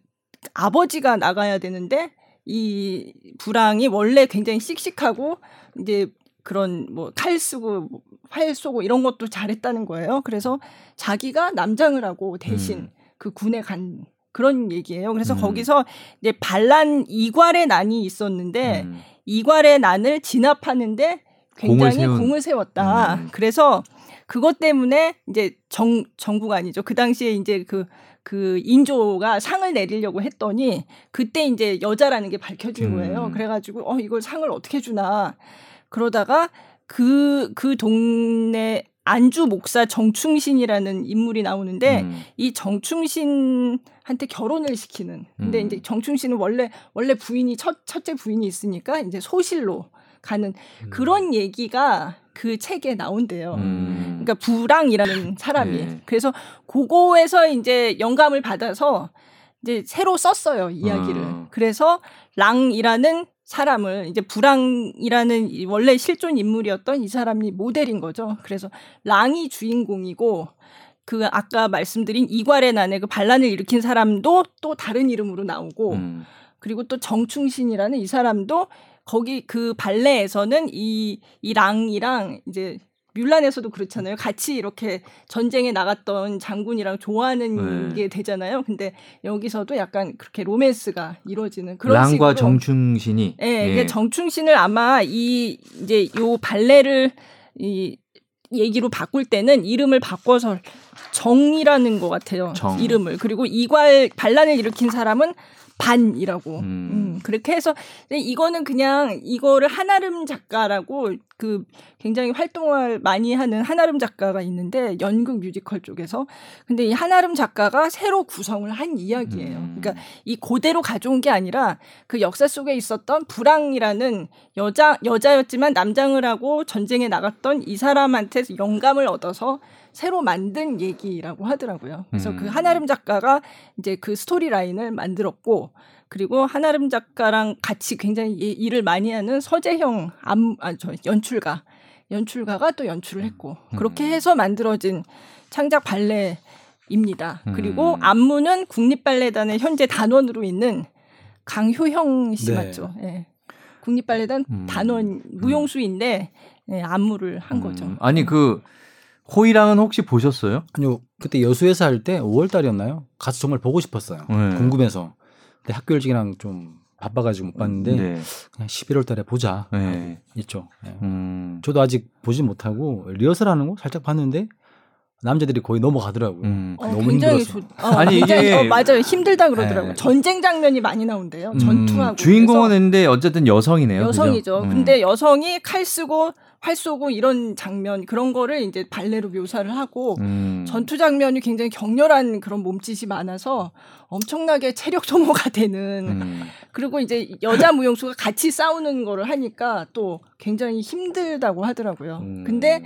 B: 아버지가 나가야 되는데 이 불황이 원래 굉장히 씩씩하고 이제 그런 뭐 칼 쓰고 활 쏘고 이런 것도 잘했다는 거예요. 그래서 자기가 남장을 하고 대신 음. 그 군에 간 그런 얘기예요. 그래서 음. 거기서 이제 반란 이괄의 난이 있었는데 음. 이괄의 난을 진압하는데 굉장히 공을, 세웠다. 음. 그래서 그것 때문에 이제 정 정부가 아니죠. 그 당시에 이제 그그 인조가 상을 내리려고 했더니 그때 이제 여자라는 게 밝혀진 음. 거예요. 그래가지고 어 이걸 상을 어떻게 주나 그러다가 그그 그 동네 안주 목사 정충신이라는 인물이 나오는데 음. 이 정충신한테 결혼을 시키는. 근데 음. 이제 정충신은 원래 원래 부인이 첫 첫째 부인이 있으니까 이제 소실로 가는 음. 그런 얘기가 그 책에 나온대요. 음. 그러니까 부랑이라는 사람이. 네. 그래서 그거에서 이제 영감을 받아서 이제 새로 썼어요 이야기를. 어. 그래서 랑이라는 사람을 이제 부랑이라는 원래 실존 인물이었던 이 사람이 모델인 거죠. 그래서 랑이 주인공이고 그 아까 말씀드린 이괄의 난에 그 반란을 일으킨 사람도 또 다른 이름으로 나오고 음. 그리고 또 정충신이라는 이 사람도 거기 그 발레에서는 이, 이 랑이랑 이제 뮬란에서도 그렇잖아요. 같이 이렇게 전쟁에 나갔던 장군이랑 좋아하는 네. 게 되잖아요. 근데 여기서도 약간 그렇게 로맨스가 이루어지는 그런
A: 랑과
B: 식으로.
A: 정충신이.
B: 네, 예. 정충신을 아마 이 이제 요 발레를 이 얘기로 바꿀 때는 이름을 바꿔서 정이라는 것 같아요. 정. 이름을 그리고 이괄 반란을 일으킨 사람은 반이라고. 음. 음. 그렇게 해서 이거는 그냥 이거를 한아름 작가라고 그 굉장히 활동을 많이 하는 한아름 작가가 있는데 연극 뮤지컬 쪽에서 근데 이 한아름 작가가 새로 구성을 한 이야기예요. 음. 그러니까 이 고대로 가져온 게 아니라 그 역사 속에 있었던 불황이라는 여자 여자였지만 남장을 하고 전쟁에 나갔던 이 사람한테 영감을 얻어서 새로 만든 얘기라고 하더라고요. 그래서 그 음. 그 한아름 작가가 이제 그 스토리 라인을 만들었고 그리고 한아름 작가랑 같이 굉장히 일을 많이 하는 서재형 암, 아, 저 연출가 연출가가 또 연출을 했고 음. 그렇게 해서 만들어진 창작 발레입니다. 음. 그리고 안무는 국립발레단의 현재 단원으로 있는 강효형 씨 네. 맞죠? 예. 국립발레단 음. 단원 무용수인데 예, 안무를 한 거죠.
A: 아니 그 호이랑은 혹시 보셨어요?
C: 아니요. 그때 여수에서 할 때 5월 달이었나요? 가서 정말 보고 싶었어요. 네. 궁금해서. 근데 학교 일찍이랑 좀 바빠가지고 못 봤는데 네. 그냥 11월 달에 보자. 네. 있죠. 네. 음. 저도 아직 보지 못하고 리허설 하는 거 살짝 봤는데 남자들이 거의 넘어가더라고요. 음.
B: 어, 너무 힘들었어. 조, 어, 아니 이게 어, 맞아요 힘들다 그러더라고요. 네. 전쟁 장면이 많이 나온대요. 음, 전투하고.
A: 주인공은 했는데 어쨌든 여성이네요.
B: 여성이죠. 음. 근데 여성이 칼 쓰고 활 쏘고 이런 장면 그런 거를 이제 발레로 묘사를 하고 음. 전투 장면이 굉장히 격렬한 그런 몸짓이 많아서 엄청나게 체력 소모가 되는 음. 그리고 이제 여자 무용수가 같이 싸우는 거를 하니까 또 굉장히 힘들다고 하더라고요. 음. 근데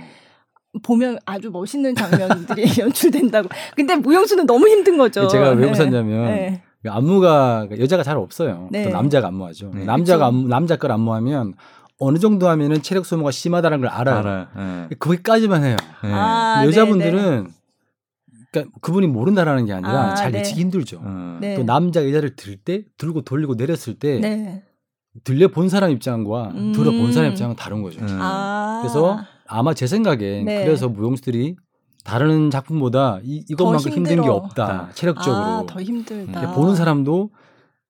B: 보면 아주 멋있는 장면들이 연출된다고. 근데 무용수는 너무 힘든 거죠.
C: 제가 왜 웃었냐면 네. 안무가 여자가 잘 없어요. 네. 또 남자가 안무하죠. 네. 남자가 안무, 남자 걸 안무하면 어느 정도 하면은 체력 소모가 심하다는 걸 알아요. 알아요. 네. 거기까지만 해요. 네. 아, 여자분들은 그러니까 그분이 모른다라는 게 아니라 아, 잘 네. 예측이 힘들죠. 음. 또 남자 여자를 들 때 들고 돌리고 내렸을 때 네. 들려 본 사람 입장과 음. 들어본 사람 입장은 다른 거죠. 음. 아. 그래서 아마 제 생각엔 네. 그래서 무용수들이 다른 작품보다 이, 이것만큼 힘든 게 없다. 체력적으로. 아,
B: 더 힘들다.
C: 보는 사람도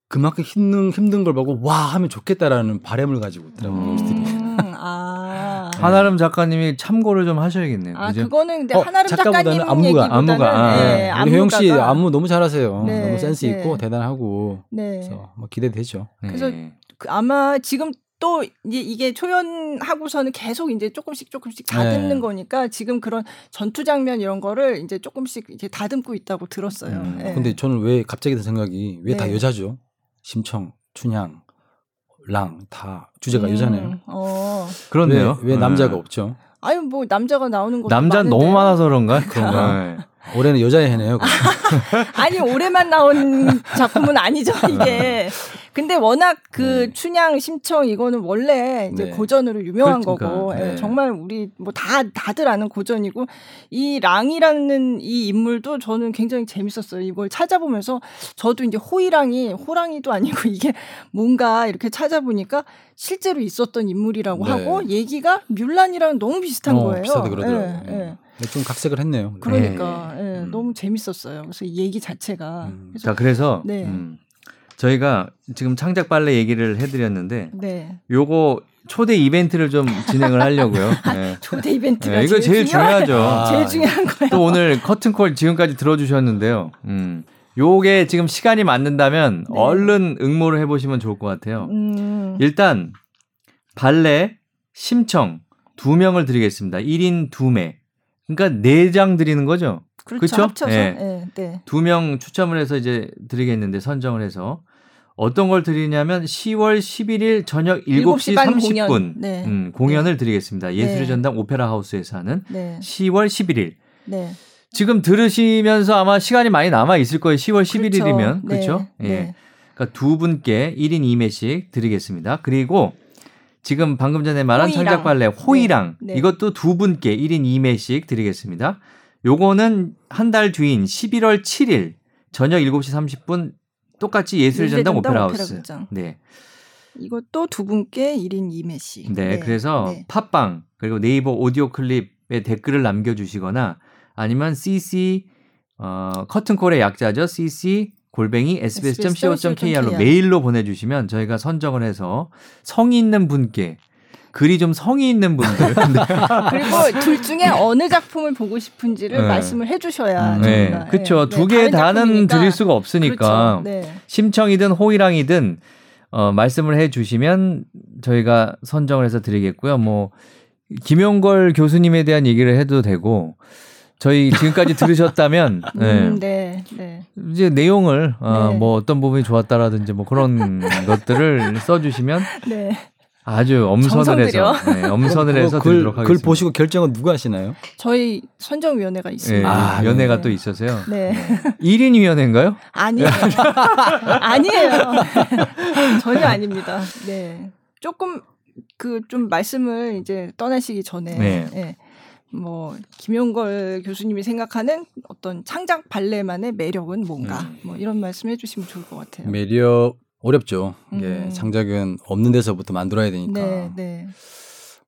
C: 그만큼 힘든 힘든 걸 보고 와 하면 좋겠다라는 바램을 가지고 있더라고요. 음,
A: 아. 한아름 작가님이 참고를 좀 하셔야겠네요.
B: 아 그죠? 그거는 근데 어, 한아름 작가님 안무가 안무가
C: 네, 아. 네. 효영 씨 안무 너무 잘하세요. 네, 너무 센스 네. 있고 대단하고. 네. 그래서 뭐 기대되죠.
B: 그래서 그 아마 지금 또 이제 이게 초연하고서는 계속 이제 조금씩 조금씩 다듬는 네. 거니까 지금 그런 전투 장면 이런 거를 이제 조금씩 이제 다듬고 있다고 들었어요. 음.
C: 네. 근데 저는 왜 갑자기 든 생각이 왜다 네. 여자죠? 심청, 춘향, 랑 다 주제가 음, 여자네요. 어.
A: 그렇네요.
C: 왜, 왜 남자가 네. 없죠?
B: 아유 뭐 남자가 나오는 거
A: 남자 너무 많아서 그런가? 그런가?
C: 네. 올해는 여자의 해네요.
B: 아니 올해만 나온 작품은 아니죠 이게. 근데 워낙 그 네. 춘향 심청 이거는 원래 이제 네. 고전으로 유명한 그러니까, 거고 네. 예, 정말 우리 뭐 다 다들 아는 고전이고 이 랑이라는 이 인물도 저는 굉장히 재밌었어요. 이걸 찾아보면서 저도 이제 호이랑이 호랑이도 아니고 이게 뭔가 이렇게 찾아보니까 실제로 있었던 인물이라고 네. 하고 얘기가 뮬란이랑 너무 비슷한 어, 거예요.
C: 비슷하게 그러더라고요. 예, 예. 네, 좀 각색을 했네요.
B: 그러니까 네. 네, 너무 재밌었어요. 그래서 이 얘기 자체가. 음.
A: 그래서, 자 그래서 네. 음, 저희가 지금 창작 발레 얘기를 해드렸는데 네. 요거 초대 이벤트를 좀 진행을 하려고요.
B: 네. 초대 이벤트가 네,
A: 이거
B: 제일,
A: 중요하죠. 아,
B: 제일 중요한 거예요.
A: 또 오늘 커튼콜 지금까지 들어주셨는데요. 음. 요게 지금 시간이 맞는다면 네. 얼른 응모를 해보시면 좋을 것 같아요. 음. 일단 발레 심청 두 명을 드리겠습니다. 1인 2매. 그러니까 4장 드리는 거죠.
B: 그렇죠. 그렇죠? 합쳐서. 네. 네. 네.
A: 두명 추첨을 해서 이제 드리겠는데 선정을 해서 어떤 걸 드리냐면 10월 11일 저녁 7시, 7시 30분 공연. 네. 음, 공연을 네. 드리겠습니다. 예술의 네. 전당 오페라 하우스에서 하는 10월 11일. 지금 들으시면서 아마 시간이 많이 남아 있을 거예요. 10월 11일이면. 그렇죠? 예. 그러니까 두 분께 1인 2매씩 드리겠습니다. 그리고 지금 방금 전에 말한 창작 발레 호이랑 네. 네. 이것도 두 분께 1인 2매씩 드리겠습니다. 요거는 한 달 뒤인 11월 7일 저녁 7시 30분 똑같이 예술의 전당 오페라 하우스. 네.
B: 이것도 두 분께 1인 2매씩.
A: 네, 네. 그래서 네. 팟빵 그리고 네이버 오디오 클립에 댓글을 남겨 주시거나 아니면 CC 어 커튼콜의 약자죠. CC 골뱅이 sbs.co.kr로 메일로 보내 주시면 저희가 선정을 해서 성의 있는 분께 글이 좀 성의 있는 분들.
B: 그리고 둘 중에 어느 작품을 보고 싶은지를 네. 말씀을 해주셔야
A: 음, 네. 그렇죠. 네, 두개 다는 드릴 수가 없으니까 그렇죠. 네. 심청이든 호이랑이든 어, 말씀을 해주시면 저희가 선정을 해서 드리겠고요. 뭐 김용걸 교수님에 대한 얘기를 해도 되고 저희 지금까지 들으셨다면 음, 네. 네, 네. 이제 내용을 어, 네. 뭐 어떤 부분이 좋았다라든지 뭐 그런 것들을 써주시면 네. 아주 엄선을 해서 네, 엄선을 해서 글, 드리도록 하겠습니다.
C: 글 보시고 결정은 누가 하시나요?
B: 저희 선정위원회가 있습니다.
A: 아, 위원회가 네. 또 있어서요. 네. 1인 위원회인가요?
B: 아니에요. 아니에요. 전혀 아닙니다. 네. 조금 그 좀 말씀을 이제 떠나시기 전에 네. 네. 뭐 김용걸 교수님이 생각하는 어떤 창작 발레만의 매력은 뭔가 음. 뭐 이런 말씀 해 주시면 좋을 것 같아요.
C: 매력 어렵죠. 이게 음. 창작은 없는 데서부터 만들어야 되니까. 네, 네.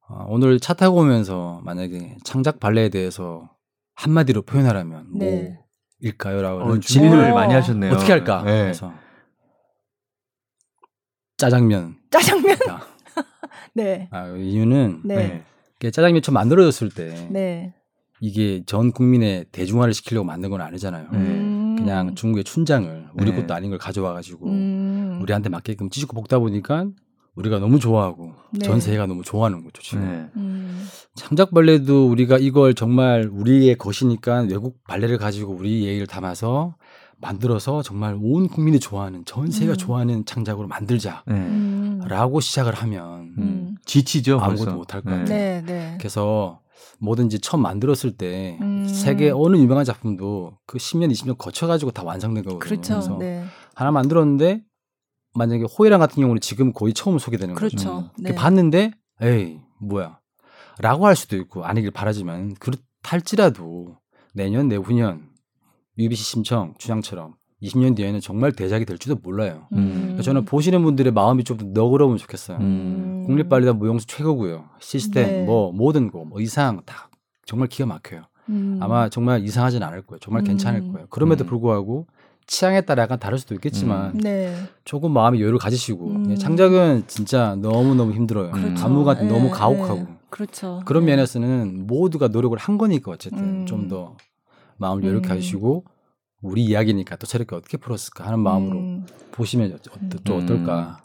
C: 어, 오늘 차 타고 오면서 만약에 창작 발레에 대해서 한마디로 표현하라면 네. 뭐일까요라고
A: 어, 질문을 많이 하셨네요.
C: 어떻게 할까? 네. 그래서 짜장면.
B: 짜장면. 네.
C: 아, 이유는 네. 짜장면 처음 만들어졌을 때 네. 이게 전 국민의 대중화를 시키려고 만든 건 아니잖아요. 음. 그냥 중국의 춘장을 우리 네. 것도 아닌 걸 가져와 가지고 음. 우리한테 맞게끔 찢고 볶다 보니까 우리가 너무 좋아하고 네. 전 세계가 너무 좋아하는 거죠 지금. 네. 음. 창작 발레도 우리가 이걸 정말 우리의 것이니까 외국 발레를 가지고 우리 얘기를 담아서 만들어서 정말 온 국민이 좋아하는 전 세계가 음. 좋아하는 창작으로 만들자라고 음. 시작을 하면
A: 음. 지치죠
C: 아무것도 못할 거예요. 네. 네. 그래서 뭐든지 처음 만들었을 때 음. 세계 어느 유명한 작품도 그 10년, 20년 거쳐가지고 다 완성된 거거든요.
B: 그렇죠. 그래서 네.
C: 하나 만들었는데 만약에 호이랑 같은 경우는 지금 거의 처음 소개되는 그렇죠. 거죠. 네. 봤는데 에이 뭐야 라고 할 수도 있고 아니길 바라지만 그렇할지라도 내년 내후년 UBC 심청 주장처럼 20년 뒤에는 정말 대작이 될지도 몰라요. 음. 저는 보시는 분들의 마음이 좀더 너그러우면 좋겠어요. 음. 국립발리단 무용수 최고고요. 시스템, 네. 뭐 모든 거, 뭐 이상 다 정말 기가 막혀요. 음. 아마 정말 이상하진 않을 거예요. 정말 괜찮을 음. 거예요. 그럼에도 음. 불구하고 취향에 따라 약간 다를 수도 있겠지만 음. 네. 조금 마음의 여유를 가지시고 창작은 진짜 너무 너무 힘들어요. 그렇죠. 안무가 네. 너무 가혹하고. 네.
B: 그렇죠.
C: 그런 네. 면에서는 모두가 노력을 한 거니까 어쨌든 좀 더 마음을 여유롭게 하시고 우리 이야기니까 또 저렇게 어떻게 풀었을까 하는 마음으로 음. 보시면 또 음. 어떨까.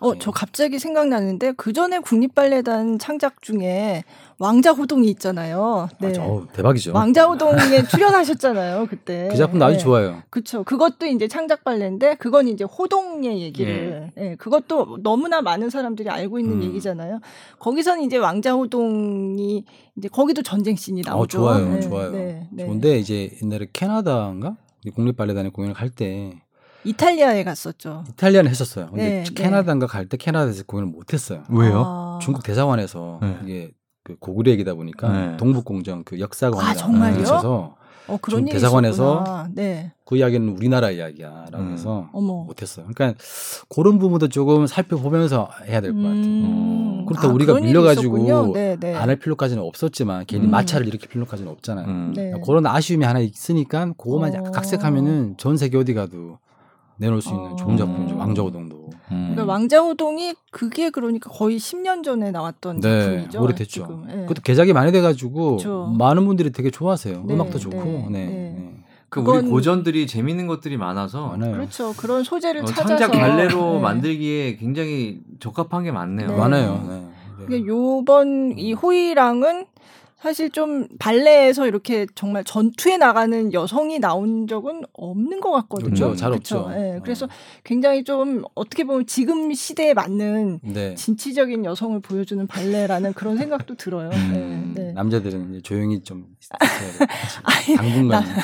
B: 어, 저 갑자기 생각나는데 그 전에 국립발레단 창작 중에 왕자호동이 있잖아요.
C: 네. 아, 저, 대박이죠.
B: 왕자호동에 출연하셨잖아요, 그때.
C: 그 작품도 아주 네. 좋아요.
B: 그렇죠. 그것도 이제 창작 발레인데 그건 이제 호동의 얘기를. 예. 네. 그것도 너무나 많은 사람들이 알고 있는 음. 얘기잖아요. 거기서는 이제 왕자호동이 이제 거기도 전쟁 씬이 어, 나오죠.
C: 어, 좋아요, 네. 좋아요. 네. 네. 좋은데 이제 옛날에 캐나다인가 국립 발레단에 공연을 갈 때
B: 이탈리아에 갔었죠.
C: 이탈리아는 했었어요. 근데 네, 캐나다인가 네. 갈때 캐나다에서 공연을 못 했어요.
A: 왜요? 아.
C: 중국 대사관에서 네. 이게 그 고구려 얘기다 보니까 네. 동북공정 그 역사관이랑 아,
B: 정말요?
C: 서 어, 그런 대사관에서 네. 그 이야기는 우리나라 이야기야라고 음. 해서 못했어요. 그러니까 그런 부분도 조금 살펴보면서 해야 될 것 같아요. 음. 그렇다 아, 우리가 밀려가지고 네, 네. 안할 필요까지는 없었지만 괜히 음. 마찰을 일으킬 필요까지는 없잖아요. 음. 네. 그런 아쉬움이 하나 있으니까 그것만 어. 각색하면은 전 세계 어디 가도 내놓을 수 있는 어. 좋은 작품이죠. 왕자호동도.
B: 음. 그러니까 왕자호동이 그게 그러니까 거의 10년 전에 나왔던 네, 작품이죠.
C: 오래됐죠. 네. 그것도 개작이 많이 돼가지고 그렇죠. 많은 분들이 되게 좋아하세요. 네, 음악도 좋고. 네. 네. 네.
A: 그 우리 고전들이 재밌는 것들이 많아서
C: 많아요.
B: 그렇죠. 그런 소재를 어, 찾아서
A: 창작 발레로 네. 만들기에 굉장히 적합한 게 많네요.
C: 많아요. 네.
B: 네. 요번 이 호이랑은 사실 좀 발레에서 이렇게 정말 전투에 나가는 여성이 나온 적은 없는 것 같거든요.
C: 그렇죠. 잘 그렇죠? 없죠.
B: 네, 그래서 굉장히 좀 어떻게 보면 지금 시대에 맞는 네. 진취적인 여성을 보여주는 발레라는 그런 생각도 들어요. 음,
C: 네, 네. 남자들은 이제 조용히 좀 당분간.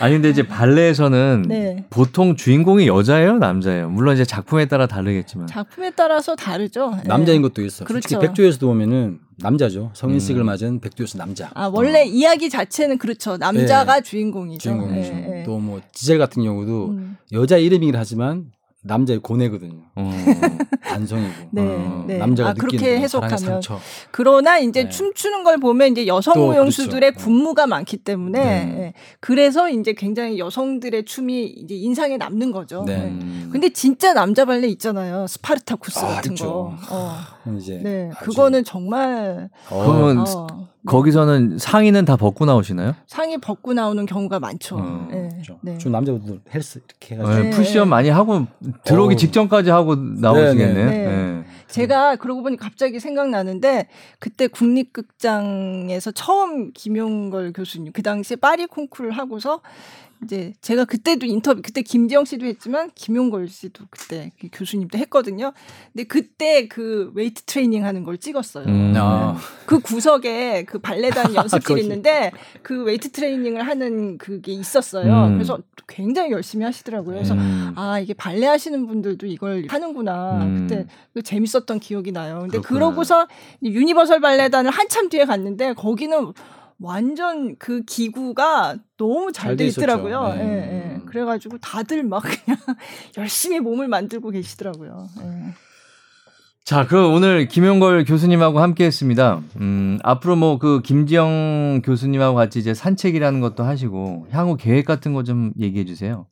A: 아니 근데 이제 발레에서는 네. 보통 주인공이 여자예요, 남자예요. 물론 이제 작품에 따라 다르겠지만.
B: 작품에 따라서 다르죠.
C: 네. 남자인 것도 있어. 그렇죠. 솔직히 백조에서도 보면은 남자죠. 성인식을 음. 맞은 백두에서 남자.
B: 아 원래 어. 이야기 자체는 그렇죠. 남자가 네. 주인공이죠.
C: 주인공이죠. 네, 네. 또뭐 지젤 같은 경우도 음. 여자 이름이긴 하지만 남자의 고뇌거든요. 어. 반성이고. 네, 어.
B: 네. 남자가 아, 그렇게 해석하면. 그러나 이제 네. 춤추는 걸 보면 이제 여성 무용수들의 그렇죠. 군무가 많기 때문에 네. 예. 그래서 이제 굉장히 여성들의 춤이 이제 인상에 남는 거죠. 네. 네. 근데 진짜 남자 발레 있잖아요. 스파르타쿠스 아, 같은 그렇죠. 거. 어. 이제 네, 그거는 정말.
A: 어. 그러면 어. 거기서는 상의는 다 벗고 나오시나요?
B: 상의 벗고 나오는 경우가 많죠. 음,
C: 네. 그렇죠. 네. 주 남자분들 헬스 이렇게 해가지고
A: 네, 푸시업 많이 하고 들어오기 어. 직전까지 하고 나오시겠네. 네, 네.
B: 제가 그러고 보니 갑자기 생각나는데 그때 국립극장에서 처음 김용걸 교수님 그 당시에 파리 콩쿠르를 하고서 이제 제가 그때도 인터뷰 그때 김지영 씨도 했지만 김용걸 씨도 그때 그 교수님도 했거든요. 근데 그때 그 웨이트 트레이닝 하는 걸 찍었어요. 음. 아. 그 구석에 그 발레단 연습실 있는데 그 웨이트 트레이닝을 하는 그게 있었어요. 음. 그래서 굉장히 열심히 하시더라고요. 그래서 음. 아 이게 발레 하시는 분들도 이걸 하는구나. 음. 그때 그 재밌었던 기억이 나요. 근데 그렇구나. 그러고서 유니버설 발레단을 한참 뒤에 갔는데 거기는 완전 그 기구가 너무 잘 돼 있더라고요. 네. 예, 예. 그래가지고 다들 막 그냥 열심히 몸을 만들고 계시더라고요. 예.
A: 자, 그럼 오늘 김용걸 교수님하고 함께 했습니다. 음, 앞으로 뭐 그 김지영 교수님하고 같이 이제 산책이라는 것도 하시고 향후 계획 같은 거 좀 얘기해 주세요.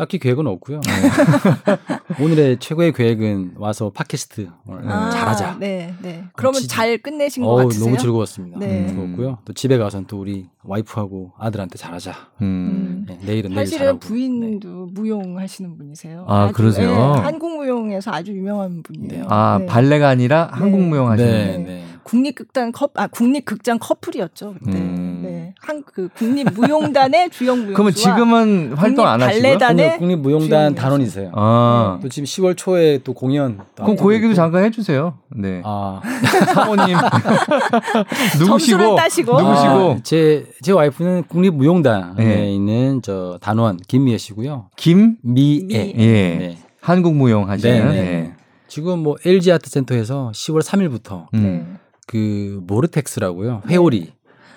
C: 딱히 계획은 없고요. 네. 오늘의 최고의 계획은 와서 팟캐스트 아, 잘하자.
B: 네, 네. 그러면 지, 잘 끝내신 것 같으세요?
C: 너무 즐거웠습니다. 네. 음, 즐거웠고요. 또 집에 가서는 또 우리 와이프하고 아들한테 잘하자. 음.
B: 네, 내일은 내일 사실은 부인도 네. 무용 하시는 분이세요.
A: 아 아주, 그러세요? 네,
B: 한국 무용에서 아주 유명한 분이에요.
A: 아 네. 발레가 아니라 한국 무용 하시는. 네, 네.
B: 국립극단 컵, 아 국립극장 커플이었죠 그때. 음. 네, 한 그 국립 무용단의 주영 무용.
A: 그러면 지금은 활동 안 하시고요?
C: 발레단의 국립 무용단 단원이세요. 아. 네. 또 지금 10월 초에 또 공연.
A: 또 그럼 그 얘기도 잠깐 해주세요. 네. 아 사모님 누구시고?
B: 따시고.
A: 누구시고?
C: 제제 아, 제 와이프는 국립 무용단에 네. 있는 저 단원 김미애 씨고요.
A: 김미애. 예. 네. 한국 무용 하시는. 네. 네.
C: 지금 뭐 LG 아트센터에서 10월 3일부터 음. 그 모르텍스라고요. 회오리.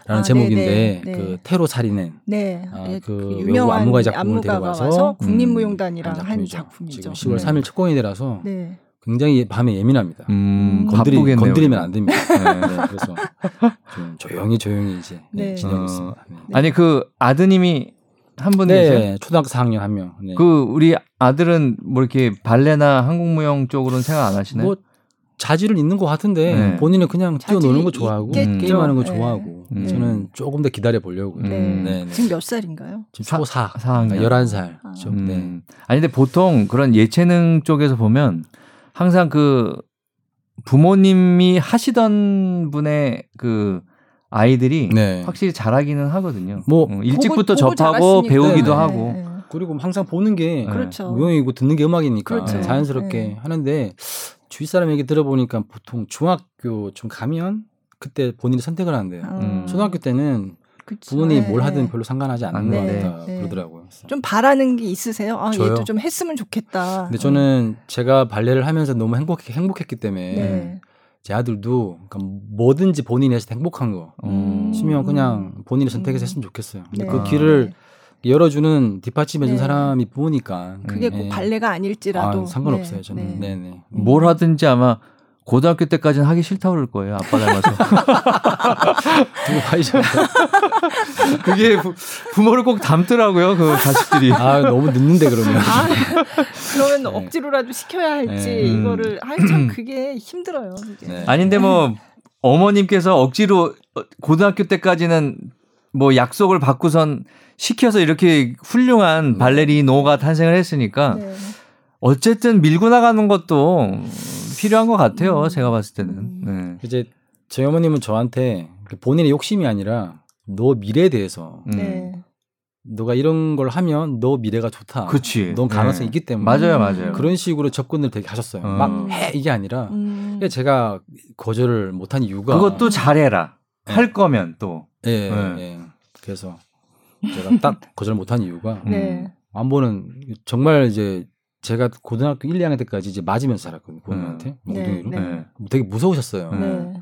C: 라는 아, 제목인데 네네, 네. 그 테러 살인은
B: 네. 아, 네, 그, 그 유명한 안무가의 작품을 데려가서 국립무용단이랑 음, 한 작품이죠.
C: 지금 10월 네. 3일 첫 공연이 라서 네. 굉장히 밤에 예민합니다. 음, 건드리, 건드리면 안 됩니다. 네, 네, 그래서 좀 조용히 조용히 이제 네. 진행하고 있습니다. 어,
A: 아니 그 아드님이 한 분이세요? 네,
C: 초등학교 4학년 한 명.
A: 그 우리 아들은 뭐 이렇게 발레나 한국 무용 쪽으로는 생각 안 하시나요? 뭐
C: 자질은 있는 것 같은데 네. 본인은 그냥 뛰어노는 거 좋아하고 있겠죠. 게임하는 거 네. 좋아하고 네. 저는 조금 더 기다려 보려고. 네.
B: 네. 네. 지금 몇 살인가요?
C: 지금 초 4, 4학년. 11살. 아. 음. 네.
A: 아니 근데 보통 그런 예체능 쪽에서 보면 항상 그 부모님이 하시던 분의 그 아이들이 네. 확실히 잘하기는 하거든요. 뭐 어, 일찍부터 보고, 접하고 보고 배우기도 하고.
C: 그리고 항상 보는 게 그렇죠. 무용이고 듣는 게 음악이니까 그렇죠. 자연스럽게 하는데 주위 사람 얘기 들어보니까 보통 중학교 좀 가면 그때 본인이 선택을 하는데요. 음. 초등학교 때는 그쵸. 부모님이 네. 뭘 하든 별로 상관하지 않는 네. 것 같다 네. 그러더라고요.
B: 좀 바라는 게 있으세요? 아, 저요? 얘도 좀 했으면 좋겠다.
C: 근데 저는 제가 발레를 하면서 너무 행복 행복했기 때문에 네. 제 아들도 그러니까 뭐든지 본인이 해서 행복한 거. 음. 시면 그냥 본인이 선택해서 했으면 좋겠어요. 근데 네. 그 길을 열어주는 뒷받침해준 네. 사람이 부모니까
B: 그게 꼭 네. 발레가 아닐지라도
C: 아, 상관없어요 네. 저는 네. 네.
A: 뭘 하든지 아마 고등학교 때까지는 하기 싫다 그럴 거예요 아빠 닮아서
C: 누구 봐이죠
A: 그게 부, 모를꼭 닮더라고요 그 자식들이
C: 아 너무 늦는데 그러면
B: 아, 그러면 네. 억지로라도 시켜야 할지 네. 이거를 아참 그게 힘들어요 그게.
A: 아닌데 뭐 어머님께서 억지로 고등학교 때까지는 뭐 약속을 받고선 시켜서 이렇게 훌륭한 네. 발레리노가 탄생을 했으니까 네. 어쨌든 밀고 나가는 것도 필요한 것 같아요. 음. 제가 봤을 때는. 음.
C: 네. 이제 저희 어머님은 저한테 본인의 욕심이 아니라 너 미래에 대해서 음. 네. 너가 이런 걸 하면 너 미래가 좋다.
A: 그렇지.
C: 넌 가능성이 네. 있기 때문에.
A: 맞아요, 맞아요.
C: 그런 식으로 접근을 되게 하셨어요. 어. 막해 이게 아니라 음. 제가 거절을 못한 이유가
A: 그것도 잘해라. 네. 할 거면 또.
C: 예, 네. 예. 그래서 제가 딱 거절 못한 이유가 네. 안보는 정말 이제 제가 고등학교 1, 2학년 때까지 이제 맞으면서 살았거든요. 부모님한테 음. 엉덩이로. 네, 네. 되게 무서우셨어요. 네.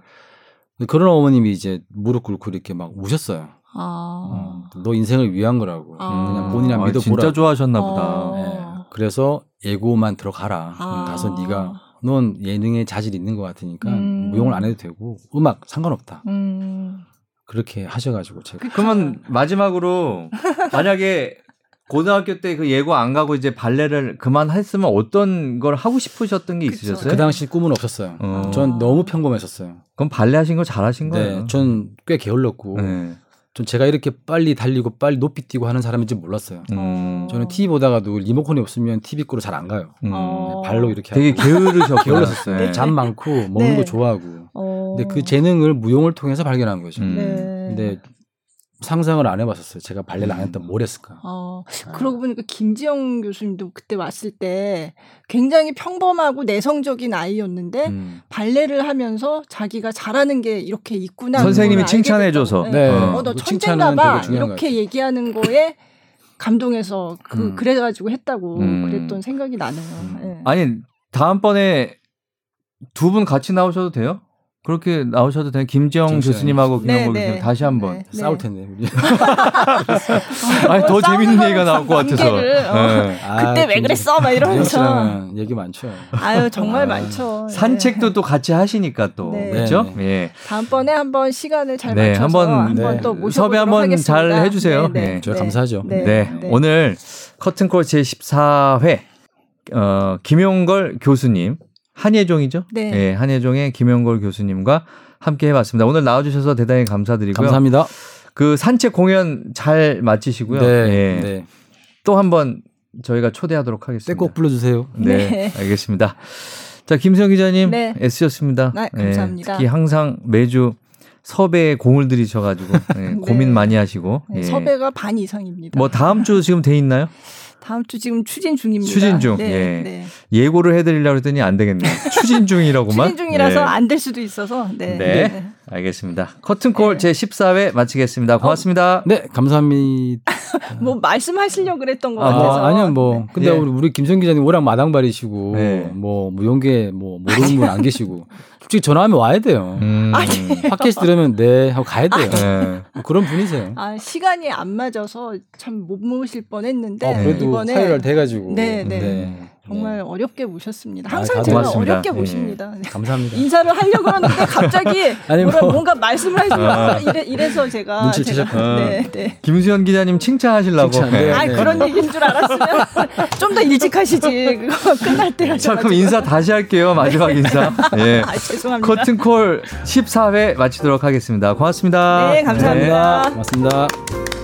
C: 그런 어머님이 이제 무릎 꿇고 이렇게 막 우셨어요. 아. 어, 너 인생을 위한 거라고. 아. 그냥 본인이 아, 믿어보라.
A: 진짜 좋아하셨나 보다. 네.
C: 그래서 예고만 들어가라. 아. 가서 네가 넌 예능에 자질 있는 것 같으니까 음. 무용을 안 해도 되고 음악 상관없다. 음. 그렇게 하셔가지고 제가
A: 그러면 마지막으로 만약에 고등학교 때 그 예고 안 가고 이제 발레를 그만했으면 어떤 걸 하고 싶으셨던 게 있으셨어요?
C: 그 당시 꿈은 없었어요. 어. 전 너무 평범했었어요.
A: 그럼 발레 하신 거 잘하신 네, 거예요?
C: 전꽤 게을렀고 네. 전 제가 이렇게 빨리 달리고 빨리 높이 뛰고 하는 사람인지 몰랐어요. 음. 저는 TV 보다가도 리모컨이 없으면 TV 끄로 잘 안 가요. 음. 네, 발로 이렇게
A: 되게 게으르셨
C: 게을렀었어요. 네. 잠 많고 먹는 네. 거 좋아하고. 어. 근데 그 재능을 무용을 통해서 발견한 거죠. 음. 근데 상상을 안 해봤었어요. 제가 발레를 안 했다면 뭘 했을까. 어,
B: 아. 그러고 보니까 김지영 교수님도 그때 왔을 때 굉장히 평범하고 내성적인 아이였는데 음. 발레를 하면서 자기가 잘하는 게 이렇게 있구나.
A: 선생님이 칭찬해줘서.
B: 네. 네. 어, 너 천재인가봐. 이렇게 얘기하는 거에 감동해서 그 음. 그래가지고 했다고 음. 그랬던 생각이 나네요. 네.
A: 아니 다음번에 두 분 같이 나오셔도 돼요? 그렇게 나오셔도 되는 김지영 교수님하고 김영걸 네, 교수님 네. 다시 한번 네,
C: 네. 싸울 텐데.
A: 아니 더 재밌는 얘기가 나올 것 같아서. 어.
B: 네. 아, 그때 왜 그랬어? 막 이러면서.
C: 얘기 많죠.
B: 아유 정말 아, 많죠.
A: 산책도 또 같이 하시니까 또 그렇죠. 예.
B: 다음번에 한번 시간을 잘 맞춰서 한번, 한번 또 모셔보도록
A: 섭외 한번 잘 해주세요.
C: 네, 저희 감사하죠.
A: 네, 오늘 커튼콜 제 14회 어, 김용걸 교수님. 한예종이죠? 네. 네. 한예종의 김영걸 교수님과 함께 해봤습니다. 오늘 나와주셔서 대단히 감사드리고요.
C: 감사합니다.
A: 그 산책 공연 잘 마치시고요. 네. 네. 네. 또 한번 저희가 초대하도록 하겠습니다.
C: 꼭 불러주세요.
A: 네. 네. 알겠습니다. 자, 김수영 기자님. 네. 애쓰셨습니다.
B: 네, 감사합니다.
A: 특히 항상 매주 섭외에 공을 들이셔가지고 네, 고민 많이 하시고
B: 네, 예. 섭외가 반 이상입니다.
A: 뭐 다음 주 지금 돼 있나요?
B: 다음 주 지금 추진 중입니다.
A: 추진 중. 네, 예. 네. 예고를 해드리려고 했더니 안 되겠네요. 추진 중이라고만.
B: 추진 중이라서 네. 안될 수도 있어서. 네.
A: 네. 네. 알겠습니다. 커튼콜 제 14회 마치겠습니다. 고맙습니다.
C: 어, 네, 감사합니다.
B: 뭐 말씀하시려고 그랬던 것 아, 같아서.
C: 아니요, 뭐. 네. 근데 우리, 우리 김성 기자님 오락 마당발이시고, 뭐, 무용계, 뭐, 모르는 분 안 계시고. 솔직히 전화하면 와야 돼요. 음. 아니. 팟캐스트 들으면 네 하고 가야 돼요. 네. 뭐 그런 분이세요.
B: 아 시간이 안 맞아서 참 못 모실 뻔했는데
C: 어, 그래도 이번에 사회를 돼가지고.
B: 네, 네. 네. 정말 네. 어렵게 모셨습니다. 아, 항상 아, 제가 어렵게 네. 모십니다. 네.
C: 감사합니다.
B: 인사를 하려고 하는데 갑자기 아니, 뭐. 뭔가 말씀을 하시면 아. 이래, 이래서 제가
C: 눈치 채셨 네,
A: 네. 김수현 기자님 칭찬하시려고. 칭찬,
B: 네. 아 그런 얘기인 줄 알았으면 좀 더 일찍 하시지. 그거 끝날 때
A: 자, 그럼 인사 다시 할게요. 마지막 인사. 예.
B: 아, 죄송합니다.
A: 커튼콜 14회 마치도록 하겠습니다. 고맙습니다.
B: 네, 감사합니다.
C: 고맙습니다.